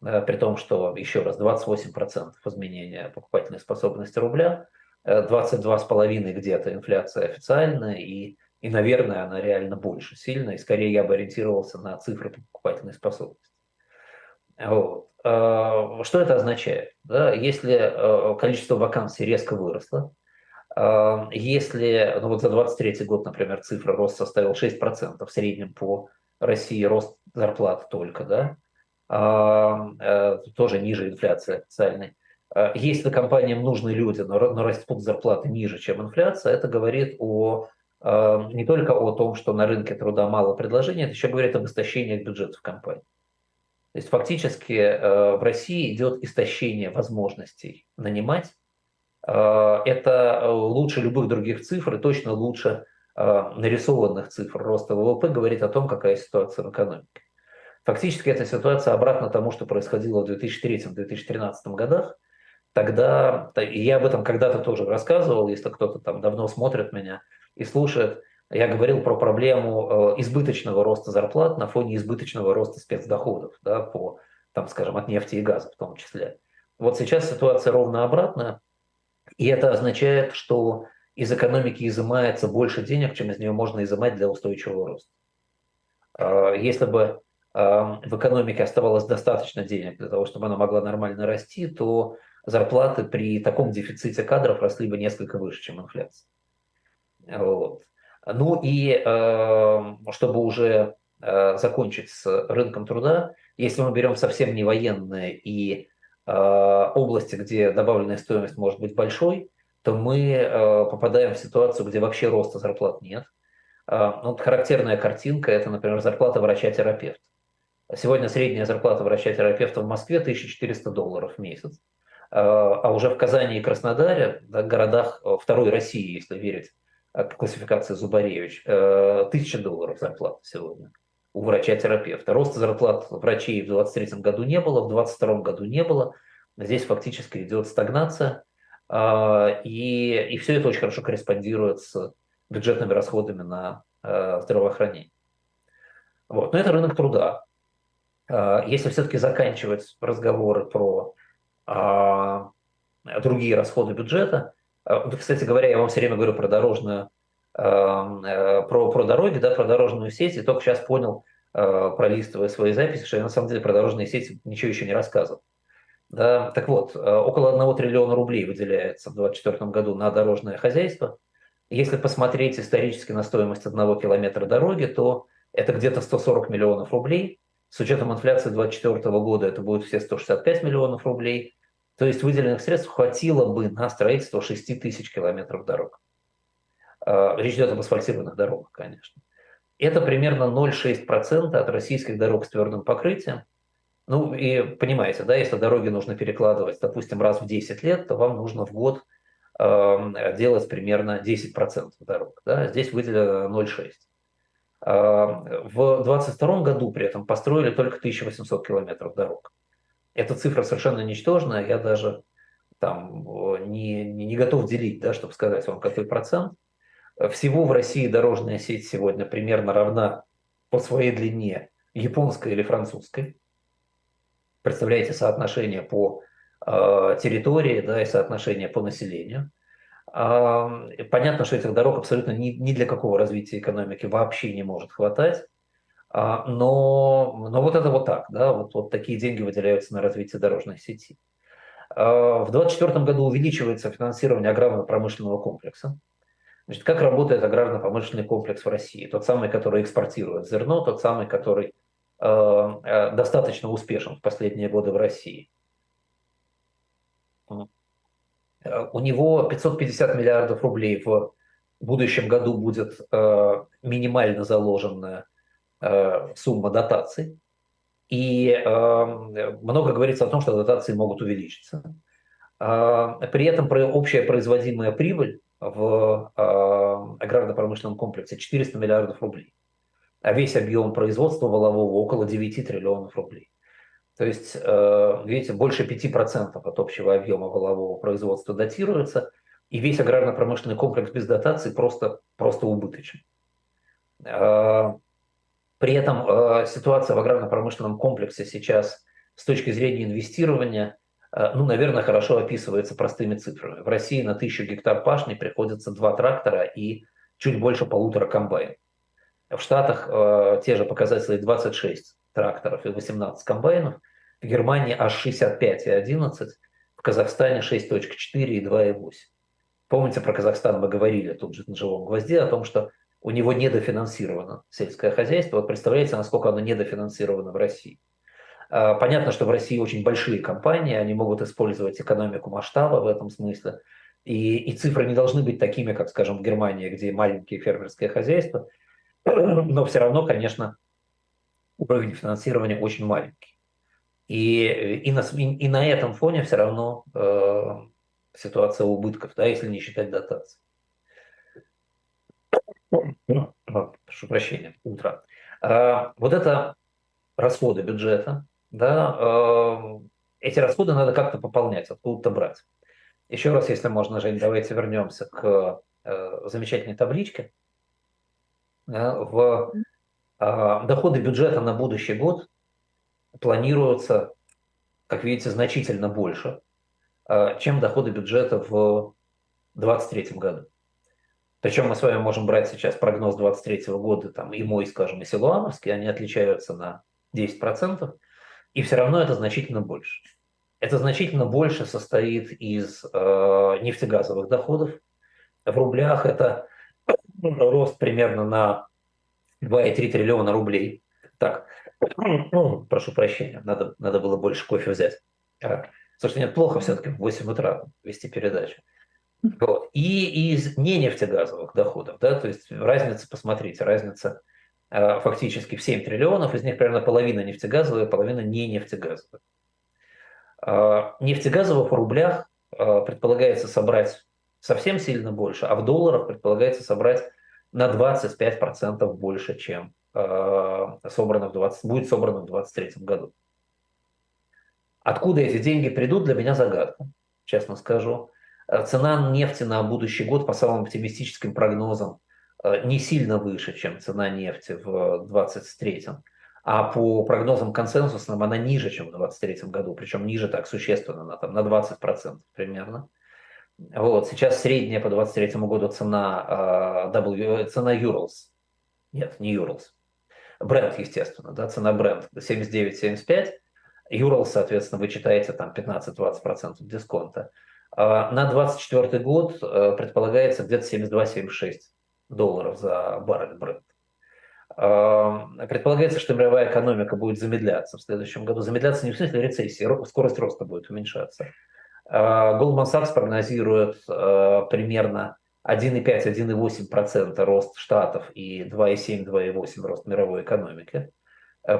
При том, что, еще раз, 28% изменения покупательной способности рубля, 22,5% где-то инфляция официальная, и, и, наверное, она реально больше сильно, и скорее я бы ориентировался на цифры покупательной способности. Вот. Что это означает? Да, если э, количество вакансий резко выросло, если ну вот за 23 год, например, цифра рост составил 6% в среднем по России, рост зарплат только, да, а, э, тоже ниже инфляции официальной. Если компаниям нужны люди, но растут зарплаты ниже, чем инфляция, это говорит о не только о том, что на рынке труда мало предложений, это еще говорит об истощении бюджетов компаний. То есть фактически э, в России идет истощение возможностей нанимать. Э, это лучше любых других цифр и точно лучше э, нарисованных цифр роста ВВП говорит о том, какая ситуация в экономике. Фактически эта ситуация обратно тому, что происходило в 2003-2013 годах. Тогда, и я об этом когда-то тоже рассказывал, если кто-то там давно смотрит меня и слушает, я говорил про проблему э, избыточного роста зарплат на фоне избыточного роста спецдоходов, да, по, там, скажем, от нефти и газа в том числе. Вот сейчас ситуация ровно обратная, и это означает, что из экономики изымается больше денег, чем из нее можно изымать для устойчивого роста. Э, если бы э, в экономике оставалось достаточно денег для того, чтобы она могла нормально расти, то зарплаты при таком дефиците кадров росли бы несколько выше, чем инфляция. Вот. Ну и эм, чтобы уже закончить с рынком труда, если мы берем совсем не военные и области, где добавленная стоимость может быть большой, то мы э, попадаем в ситуацию, где вообще роста зарплат нет. Вот характерная картинка – это, например, зарплата врача-терапевта. Сегодня средняя зарплата врача-терапевта в Москве 1400 долларов в месяц. А уже в Казани и Краснодаре, да, городах второй России, если верить классификация Зубаревич, э, тысяча долларов зарплата сегодня у врача-терапевта. Роста зарплат врачей в 2023 году не было, в 2022 году не было. Здесь фактически идет стагнация, а, и, и все это очень хорошо корреспондирует с бюджетными расходами на э, здравоохранение. Вот. Но это рынок труда. А, если все-таки заканчивать разговоры про а, другие расходы бюджета, Э, кстати говоря, я вам все время говорю про дорожную, про, про дороги, да, про дорожную сеть, и только сейчас понял, э, пролистывая свои записи, что я на самом деле про дорожные сети ничего еще не рассказывал. Да, так вот, около 1 триллиона рублей выделяется в 2024 году на дорожное хозяйство. Если посмотреть исторически на стоимость одного километра дороги, то это где-то 140 миллионов рублей. С учетом инфляции 2024 года это будет все 165 миллионов рублей. То есть выделенных средств хватило бы на строительство 6 тысяч километров дорог. А, речь идет об асфальтированных дорогах, конечно. Это примерно 0,6% от российских дорог с твердым покрытием. Ну и понимаете, да, если дороги нужно перекладывать, допустим, раз в 10 лет, то вам нужно в год э, делать примерно 10% дорог. Да? Здесь выделено 0,6%. Э, в 2022 году при этом построили только 1800 километров дорог. Эта цифра совершенно ничтожная, я даже там не, не готов делить, да, чтобы сказать вам, какой процент. Всего в России дорожная сеть сегодня примерно равна по своей длине японской или французской. Представляете соотношение по э, территории да, и соотношение по населению. Э, понятно, что этих дорог абсолютно ни, для какого развития экономики вообще не может хватать. А, но, но вот это вот так, да, вот, вот такие деньги выделяются на развитие дорожной сети. А, в 2024 году увеличивается финансирование аграрно-промышленного комплекса. Значит, как работает аграрно-промышленный комплекс в России? Тот самый, который экспортирует зерно, тот самый, который э, достаточно успешен в последние годы в России. У него 550 миллиардов рублей в будущем году будет э, минимально заложенная Э, сумма дотаций. И э, много говорится о том, что дотации могут увеличиться. Э, при этом общая производимая прибыль в аграрно-промышленном комплексе 400 миллиардов рублей, а весь объем производства волового около 9 триллионов рублей. То есть, видите, больше 5% от общего объема волового производства датируется, и весь аграрно-промышленный комплекс без дотаций просто, просто убыточен. При этом ситуация в аграрно-промышленном комплексе сейчас с точки зрения инвестирования, ну, наверное, хорошо описывается простыми цифрами. В России на тысячу гектар пашни приходится два трактора и чуть больше полутора комбайн. В Штатах э, те же показатели 26 тракторов и 18 комбайнов. В Германии аж 65 и 11. В Казахстане 6.4 и 2,8. Помните, про Казахстан мы говорили тут же на живом гвозде о том, что у него недофинансировано сельское хозяйство. Вот представляете, насколько оно недофинансировано в России. А, понятно, что в России очень большие компании, они могут использовать экономику масштаба в этом смысле. И, и цифры не должны быть такими, как, скажем, в Германии, где маленькие фермерские хозяйства. Но все равно, конечно, уровень финансирования очень маленький. И, и, на, и на этом фоне все равно э, ситуация убытков, да, если не считать дотаций. Прошу прощения, утро. А, вот это расходы бюджета, да, а, эти расходы надо как-то пополнять, откуда-то брать. Еще раз, если можно, Жень, давайте вернемся к э, замечательной табличке. В а, доходы бюджета на будущий год планируются, как видите, значительно больше, чем доходы бюджета в 2023 году. Причем мы с вами можем брать сейчас прогноз 23 года, там и мой, скажем, и Силуановский, они отличаются на 10%, и все равно это значительно больше. Это значительно больше состоит из э, нефтегазовых доходов. В рублях это рост примерно на 2,3 триллиона рублей. Так, ну, прошу прощения, надо, надо было больше кофе взять. Слушайте, нет, плохо все-таки в 8 утра вести передачу. Вот. И из не нефтегазовых доходов, да, то есть разница, посмотрите, разница фактически в 7 триллионов, из них примерно половина нефтегазовая, половина не нефтегазовая. Э, нефтегазовых в рублях э, предполагается собрать совсем сильно больше, а в долларах предполагается собрать на 25% больше, чем э, собрано в 20, будет собрано в 2023 году. Откуда эти деньги придут, для меня загадка, честно скажу. Э, цена нефти на будущий год по самым оптимистическим прогнозам э, не сильно выше, чем цена нефти в 2023. А по прогнозам консенсусным она ниже, чем в 2023 году, причем ниже так существенно, на, там, на 20% примерно. Вот, сейчас средняя по 2023 году цена, uh, w, цена Urals, нет, не Urals, бренд, естественно, да, цена бренд 79-75, Urals, соответственно, вы читаете там 15-20% дисконта. На 2024 год э, предполагается где-то 72-76 долларов за баррель. А, предполагается, что мировая экономика будет замедляться в следующем году. Замедляться не в смысле рецессии, скорость роста будет уменьшаться. А, Goldman Sachs прогнозирует примерно 1,5-1,8% рост Штатов и 2,7-2,8% рост мировой экономики.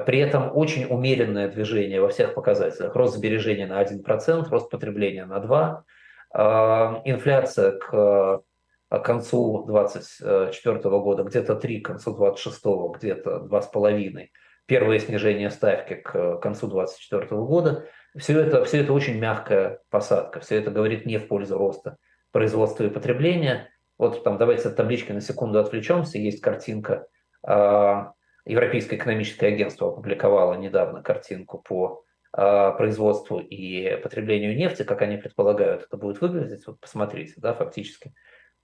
При этом очень умеренное движение во всех показателях. Рост сбережения на 1%, рост потребления на 2%, а, инфляция к концу 2024 года где-то 3, к концу 2026 где-то 2,5. Первое снижение ставки к концу 2024 года. Все это, все это очень мягкая посадка. Все это говорит не в пользу роста производства и потребления. Вот там давайте от таблички на секунду отвлечемся. Есть картинка. А, Европейское экономическое агентство опубликовало недавно картинку по а, производству и потреблению нефти, как они предполагают, это будет выглядеть. Вот посмотрите, да, фактически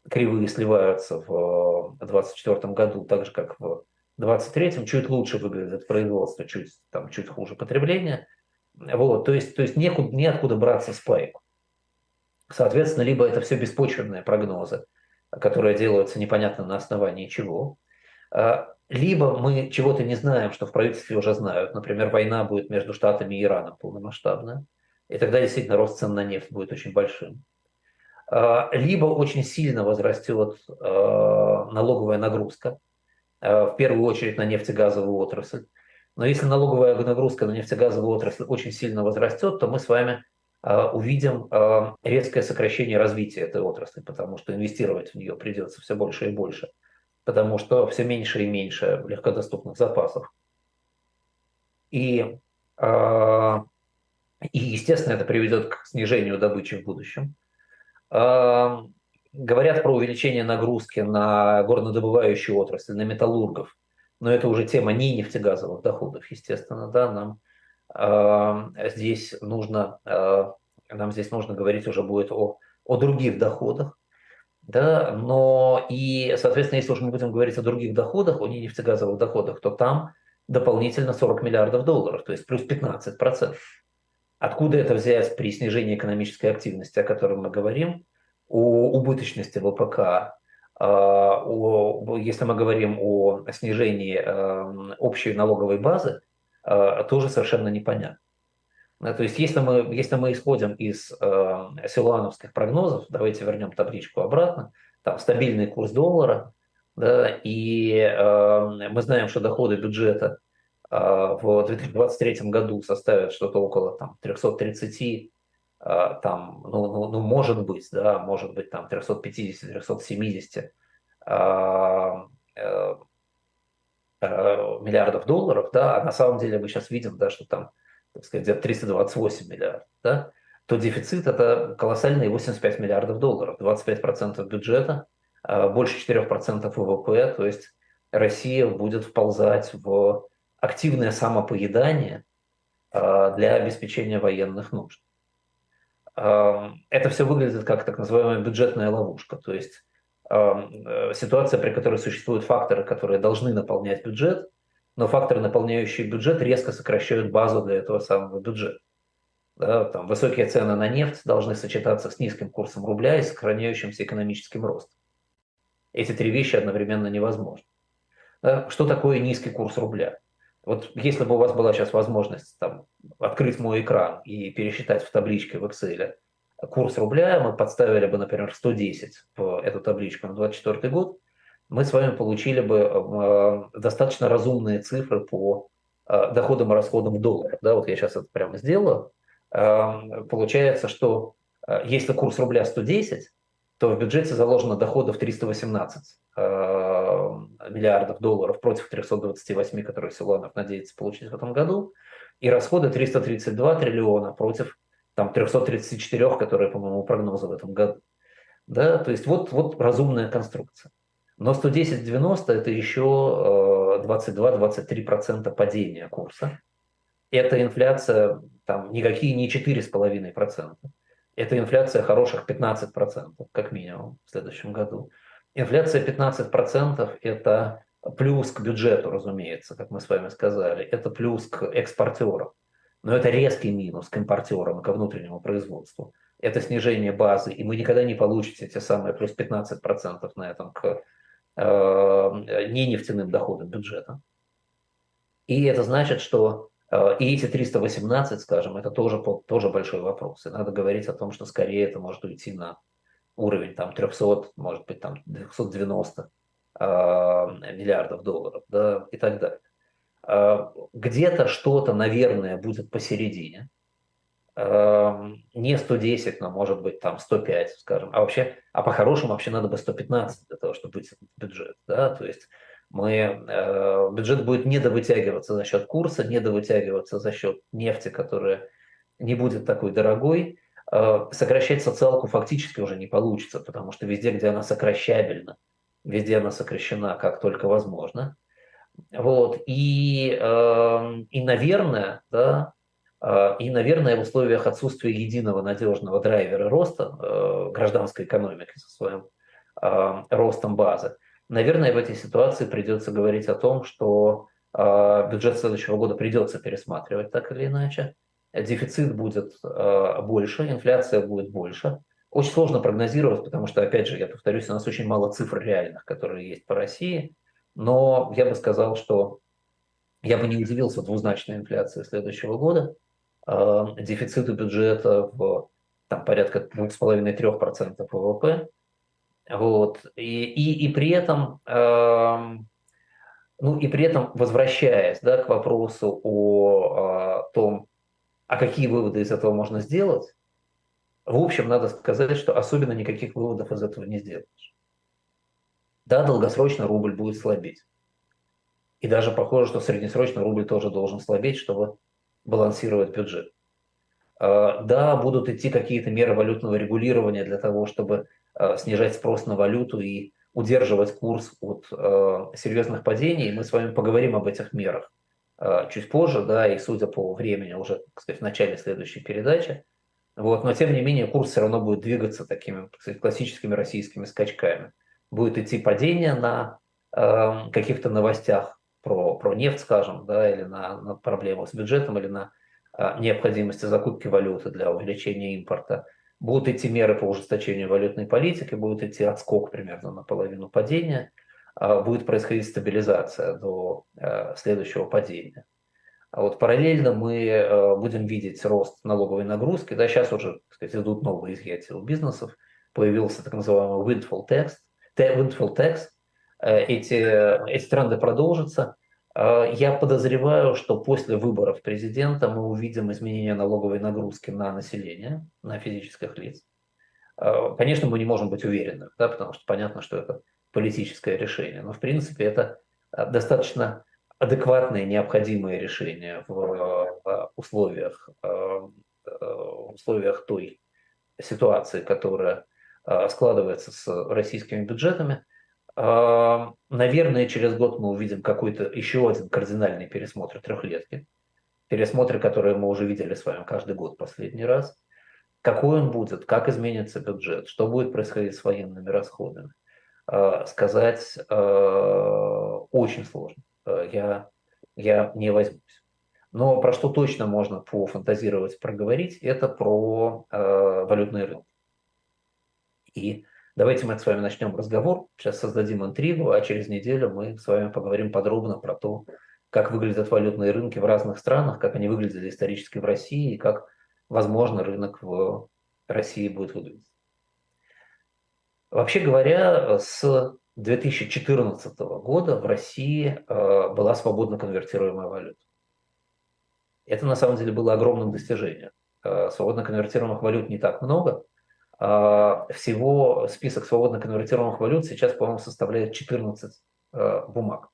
кривые сливаются в 2024 году, так же как в 2023, чуть лучше выглядит производство, чуть, там, чуть хуже потребление. Вот, то есть, то есть некуда, неоткуда браться спайку. Соответственно, либо это все беспочвенные прогнозы, которые делаются непонятно на основании чего, а, либо мы чего-то не знаем, что в правительстве уже знают. Например, война будет между Штатами и Ираном полномасштабная. И тогда действительно рост цен на нефть будет очень большим. А, либо очень сильно возрастет а, налоговая нагрузка, а, в первую очередь на нефтегазовую отрасль. Но если налоговая нагрузка на нефтегазовую отрасль очень сильно возрастет, то мы с вами увидим резкое сокращение развития этой отрасли, потому что инвестировать в нее придется все больше и больше потому что все меньше и меньше легкодоступных запасов. И, э, и естественно, это приведет к снижению добычи в будущем. Э, говорят про увеличение нагрузки на горнодобывающую отрасль, на металлургов. но это уже тема не нефтегазовых доходов, естественно, да, нам э, здесь нужно, э, нам здесь нужно говорить уже будет о, о других доходах, да, но и, соответственно, если уж мы будем говорить о других доходах, о нефтегазовых доходах, то там дополнительно 40 миллиардов долларов, то есть плюс 15 процентов. Откуда это взять при снижении экономической активности, о котором мы говорим, о убыточности ВПК, а, о, если мы говорим о снижении эм, общей налоговой базы, э, тоже совершенно непонятно. То есть если мы, если мы исходим из э, силуановских прогнозов, давайте вернем табличку обратно, там стабильный курс доллара, да, и э, мы знаем, что доходы бюджета э, в 2023 году составят что-то около там, 330 а, там, ну, ну, ну, может быть, да, может быть, там 350-370 а, э, миллиардов долларов, да, а на самом деле мы сейчас видим, да, что там, так сказать, где-то 328 миллиардов, да, то дефицит это колоссальные 85 миллиардов долларов, 25% бюджета, а, больше 4% ВВП, то есть Россия будет вползать в активное самопоедание для обеспечения военных нужд это все выглядит как так называемая бюджетная ловушка, то есть э, ситуация, при которой существуют факторы, которые должны наполнять бюджет, но факторы, наполняющие бюджет, резко сокращают базу для этого самого бюджета. Да, там, высокие цены на нефть должны сочетаться с низким курсом рубля и сохраняющимся экономическим ростом. Эти три вещи одновременно невозможны. Да, что такое низкий курс рубля? Вот если бы у вас была сейчас возможность там, открыть мой экран и пересчитать в табличке в Excel курс рубля, мы подставили бы, например, 110 в эту табличку на 2024 год, мы с вами получили бы э, достаточно разумные цифры по э, доходам и расходам в долларах. Да, вот я сейчас это прямо сделаю. Э, получается, что э, если курс рубля 110, то в бюджете заложено доходов 318 э, миллиардов долларов против 328, которые Силуанов надеется получить в этом году, и расходы 332 триллиона против там, 334, которые, по моему прогнозу в этом году. Да, то есть вот, вот разумная конструкция. Но 110-90 это еще 22-23% падения курса. Это инфляция там никакие не 4,5%. Это инфляция хороших 15%, как минимум, в следующем году. Инфляция 15% – это плюс к бюджету, разумеется, как мы с вами сказали. Это плюс к экспортерам. Но это резкий минус к импортерам и ко внутреннему производству. Это снижение базы, и вы никогда не получите те самые плюс 15% на этом к э, не нефтяным доходам бюджета. И это значит, что и эти 318, скажем, это тоже, тоже большой вопрос. И надо говорить о том, что скорее это может уйти на уровень там 300, может быть там 290 э, миллиардов долларов, да, и так далее. Э, где-то что-то, наверное, будет посередине. Э, не 110, но может быть там 105, скажем. А вообще, а по-хорошему вообще надо бы 115 для того, чтобы быть бюджет, да, то есть мы, э, бюджет будет недовытягиваться за счет курса, недовытягиваться за счет нефти, которая не будет такой дорогой, Э, сокращать социалку фактически уже не получится, потому что везде, где она сокращабельна, везде она сокращена как только возможно. Вот. И, эм, и наверное, да, э, и, наверное, в условиях отсутствия единого надежного драйвера роста э, гражданской экономики со своим ростом базы, наверное, в этой ситуации придется говорить о том, что бюджет следующего года придется пересматривать так или иначе дефицит будет э, больше, инфляция будет больше. Очень сложно прогнозировать, потому что, опять же, я повторюсь, у нас очень мало цифр реальных, которые есть по России. Но я бы сказал, что я бы не удивился двузначной инфляции следующего года. Э, дефициту бюджета в там, порядка 2,5-3% ВВП. Вот. И, и, и при этом э, ну и при этом возвращаясь да, к вопросу о, о том, а какие выводы из этого можно сделать? В общем, надо сказать, что особенно никаких выводов из этого не сделаешь. Да, долгосрочно рубль будет слабеть. И даже похоже, что среднесрочно рубль тоже должен слабеть, чтобы балансировать бюджет. А, да, будут идти какие-то меры валютного регулирования для того, чтобы снижать спрос на валюту и удерживать курс от э, серьезных падений. Мы с вами поговорим об этих мерах э, чуть позже, да, и судя по времени уже, кстати, в начале следующей передачи. Вот, но тем не менее курс все равно будет двигаться такими сказать, классическими российскими скачками. Будет идти падение на э, каких-то новостях про, про нефть, скажем, да, или на, на проблему с бюджетом, или на э, необходимости закупки валюты для увеличения импорта будут идти меры по ужесточению валютной политики, будет идти отскок примерно на половину падения, а будет происходить стабилизация до э, следующего падения. А вот параллельно мы э, будем видеть рост налоговой нагрузки. Да, сейчас уже так сказать, идут новые изъятия у бизнесов. Появился так называемый windfall tax. Windfall tax. Э, эти, эти тренды продолжатся. А, я подозреваю, что после выборов президента мы увидим изменение налоговой нагрузки на население, на физических лиц. А, конечно, мы не можем быть уверены, да, потому что понятно, что это политическое решение, но в принципе это а, достаточно адекватное, необходимое решение в условиях, в условиях той ситуации, которая складывается с российскими бюджетами – Наверное, через год мы увидим какой-то еще один кардинальный пересмотр трехлетки. Пересмотры, которые мы уже видели с вами каждый год последний раз. Какой он будет, как изменится бюджет, что будет происходить с военными расходами. А, сказать а, очень сложно. А, я, я не возьмусь. Но про что точно можно пофантазировать, проговорить, это про валютный рынок. И Давайте мы с вами начнем разговор. Сейчас создадим интригу, а через неделю мы с вами поговорим подробно про то, как выглядят валютные рынки в разных странах, как они выглядели исторически в России и как, возможно, рынок в России будет выглядеть. Вообще говоря, с 2014 года в России э, была свободно конвертируемая валюта. Это на самом деле было огромным достижением. Э, свободно конвертируемых валют не так много – всего список свободно конвертируемых валют сейчас, по-моему, составляет 14 э, бумаг.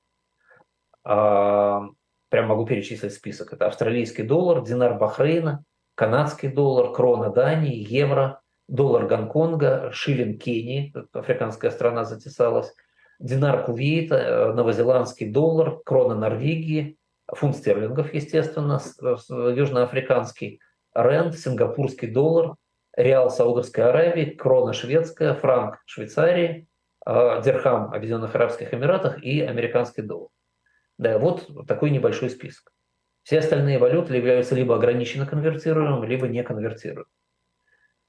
А, прям могу перечислить список. Это австралийский доллар, динар Бахрейна, канадский доллар, крона Дании, евро, доллар Гонконга, шиллинг Кении, африканская страна затесалась, динар Кувейта, э, новозеландский доллар, крона Норвегии, фунт стерлингов, естественно, южноафриканский ренд, сингапурский доллар, реал Саудовской Аравии, крона шведская, франк Швейцарии, а, дирхам Объединенных Арабских Эмиратах и американский доллар. Да, вот такой небольшой список. Все остальные валюты являются либо ограниченно конвертируемыми, либо не конвертируемыми.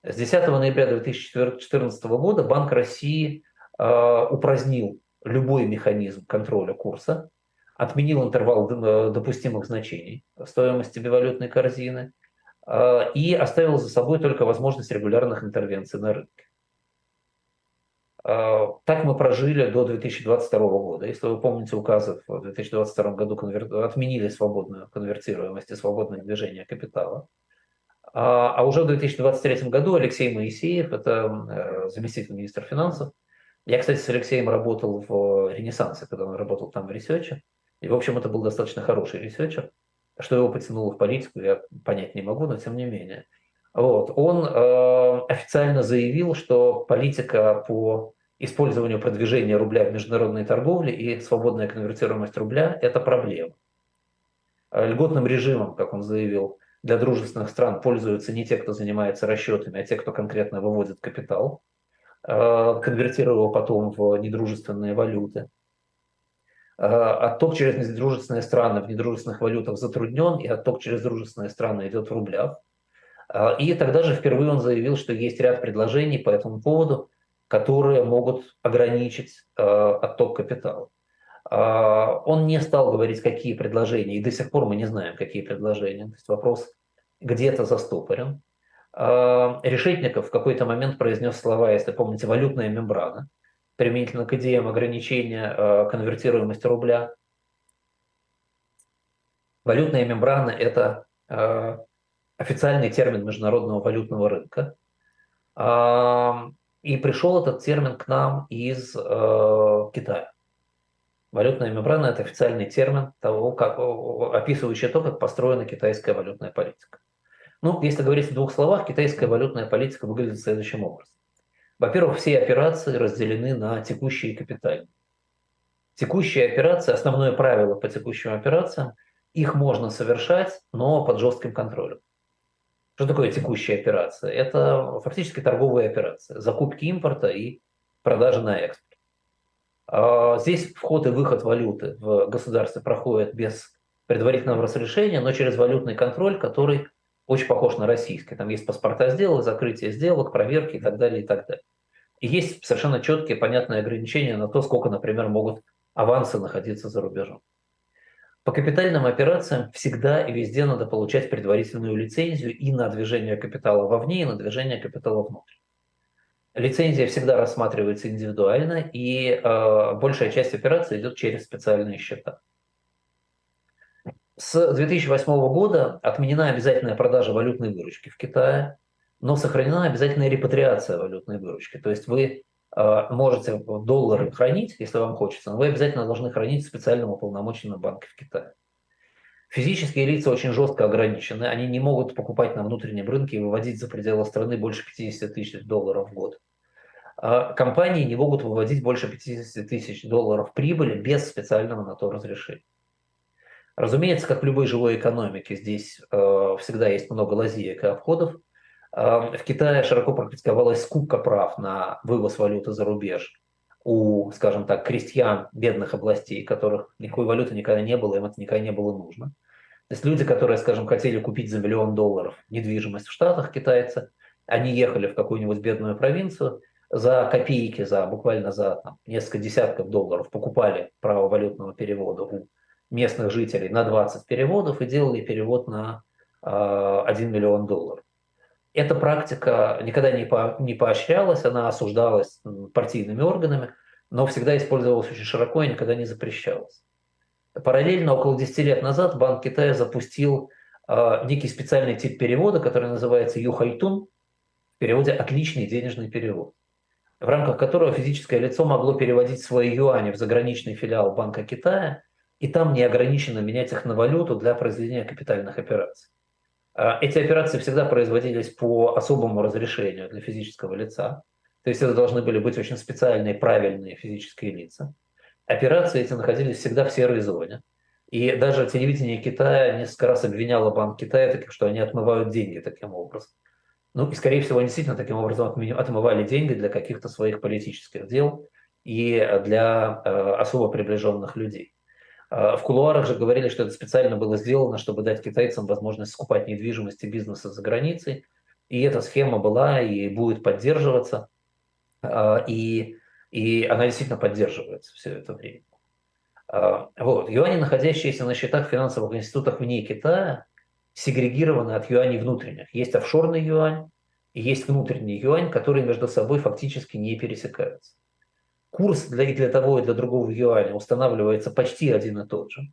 С 10 ноября 2014 года Банк России э, упразднил любой механизм контроля курса, отменил интервал допустимых значений стоимости бивалютной корзины, и оставил за собой только возможность регулярных интервенций на рынке. А, так мы прожили до 2022 года. Если вы помните, указы в 2022 году конвер... отменили свободную конвертируемость и свободное движение капитала. А, а уже в 2023 году Алексей Моисеев, это э, заместитель министра финансов, я, кстати, с Алексеем работал в Ренессансе, когда он работал там в research е. И, в общем, это был достаточно хороший researcher. Что его потянуло в политику, я понять не могу, но тем не менее. Вот. Он э, официально заявил, что политика по использованию продвижения рубля в международной торговле и свободная конвертируемость рубля – это проблема. Э, льготным режимом, как он заявил, для дружественных стран пользуются не те, кто занимается расчетами, а те, кто конкретно выводит капитал, э, конвертируя его потом в недружественные валюты. А отток через недружественные страны в недружественных валютах затруднен, и отток через дружественные страны идет в рублях. А, и тогда же впервые он заявил, что есть ряд предложений по этому поводу, которые могут ограничить а, отток капитала. Он не стал говорить, какие предложения, и до сих пор мы не знаем, какие предложения. То есть вопрос где-то застопорен. Решетников в какой-то момент произнес слова, если помните, валютная мембрана – применительно к идеям ограничения э, конвертируемости рубля. Валютная мембрана – это э, официальный термин международного валютного рынка. И пришел этот термин к нам из э, Китая. Валютная мембрана – это официальный термин, того, как, описывающий то, как построена китайская валютная политика. Ну, если говорить в двух словах, китайская валютная политика выглядит следующим образом. Во-первых, все операции разделены на текущие и капитальные. Текущие операции, основное правило по текущим операциям, их можно совершать, но под жестким контролем. Что такое текущая операция? Это фактически торговые операции, закупки импорта и продажи на экспорт. А, здесь вход и выход валюты в государстве проходит без предварительного разрешения, но через валютный контроль, который очень похож на российский. Там есть паспорта сделок, закрытие сделок, проверки и так далее, и так далее. И есть совершенно четкие, понятные ограничения на то, сколько, например, могут авансы находиться за рубежом. По капитальным операциям всегда и везде надо получать предварительную лицензию и на движение капитала вовне, и на движение капитала внутрь. Лицензия всегда рассматривается индивидуально, и э, большая часть операций идет через специальные счета. С 2008 года отменена обязательная продажа валютной выручки в Китае, но сохранена обязательная репатриация валютной выручки. То есть вы э, можете доллары хранить, если вам хочется, но вы обязательно должны хранить в специальном уполномоченном банке в Китае. Физические лица очень жестко ограничены, они не могут покупать на внутреннем рынке и выводить за пределы страны больше 50 тысяч долларов в год. А компании не могут выводить больше 50 тысяч долларов прибыли без специального на то разрешения. Разумеется, как в любой живой экономике, здесь э, всегда есть много лазеек и обходов. Э, в Китае широко практиковалась скупка прав на вывоз валюты за рубеж у, скажем так, крестьян бедных областей, которых никакой валюты никогда не было, им это никогда не было нужно. То есть люди, которые, скажем, хотели купить за миллион долларов недвижимость в Штатах, китайцы, они ехали в какую-нибудь бедную провинцию, за копейки, за буквально за там, несколько десятков долларов покупали право валютного перевода у местных жителей на 20 переводов и делали перевод на э, а, 1 миллион долларов. Эта практика никогда не, по, не поощрялась, она осуждалась партийными органами, но всегда использовалась очень широко и никогда не запрещалась. Параллельно, около 10 лет назад Банк Китая запустил э, некий специальный тип перевода, который называется юхайтун, в переводе «отличный денежный перевод», в рамках которого физическое лицо могло переводить свои юани в заграничный филиал Банка Китая – и там неограниченно менять их на валюту для произведения капитальных операций. А, эти операции всегда производились по особому разрешению для физического лица. То есть это должны были быть очень специальные, правильные физические лица. Операции эти находились всегда в серой зоне. И даже телевидение Китая несколько раз обвиняло Банк Китая, таких, что они отмывают деньги таким образом. Ну и, скорее всего, они действительно таким образом отмывали деньги для каких-то своих политических дел и для э, особо приближенных людей. А, в кулуарах же говорили, что это специально было сделано, чтобы дать китайцам возможность скупать недвижимость и бизнесы за границей. И эта схема была и будет поддерживаться. А, и, и она действительно поддерживается все это время. А, вот. Юани, находящиеся на счетах финансовых институтах вне Китая, сегрегированы от юаней внутренних. Есть офшорный юань и есть внутренний юань, которые между собой фактически не пересекаются курс для, и для того, и для другого юаня устанавливается почти один и тот же.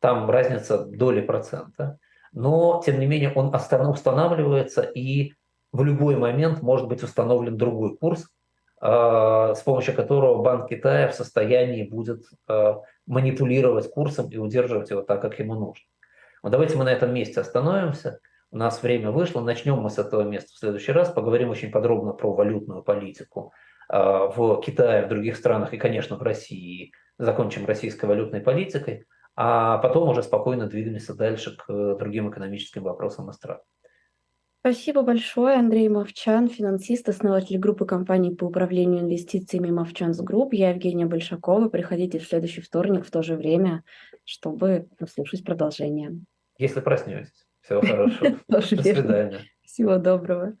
Там разница доли процента. Но, тем не менее, он устанавливается, и в любой момент может быть установлен другой курс, а, с помощью которого Банк Китая в состоянии будет а, манипулировать курсом и удерживать его так, как ему нужно. Вот давайте мы на этом месте остановимся. У нас время вышло. Начнем мы с этого места в следующий раз. Поговорим очень подробно про валютную политику в Китае, в других странах и, конечно, в России. Закончим российской валютной политикой, а потом уже спокойно двигаемся дальше к другим экономическим вопросам и стран. Спасибо большое, Андрей Мовчан, финансист, основатель группы компаний по управлению инвестициями Movchan's Group. Я Евгения Большакова. Приходите в следующий вторник в то же время, чтобы послушать продолжение. Если проснетесь. Всего хорошего. До свидания. Всего доброго.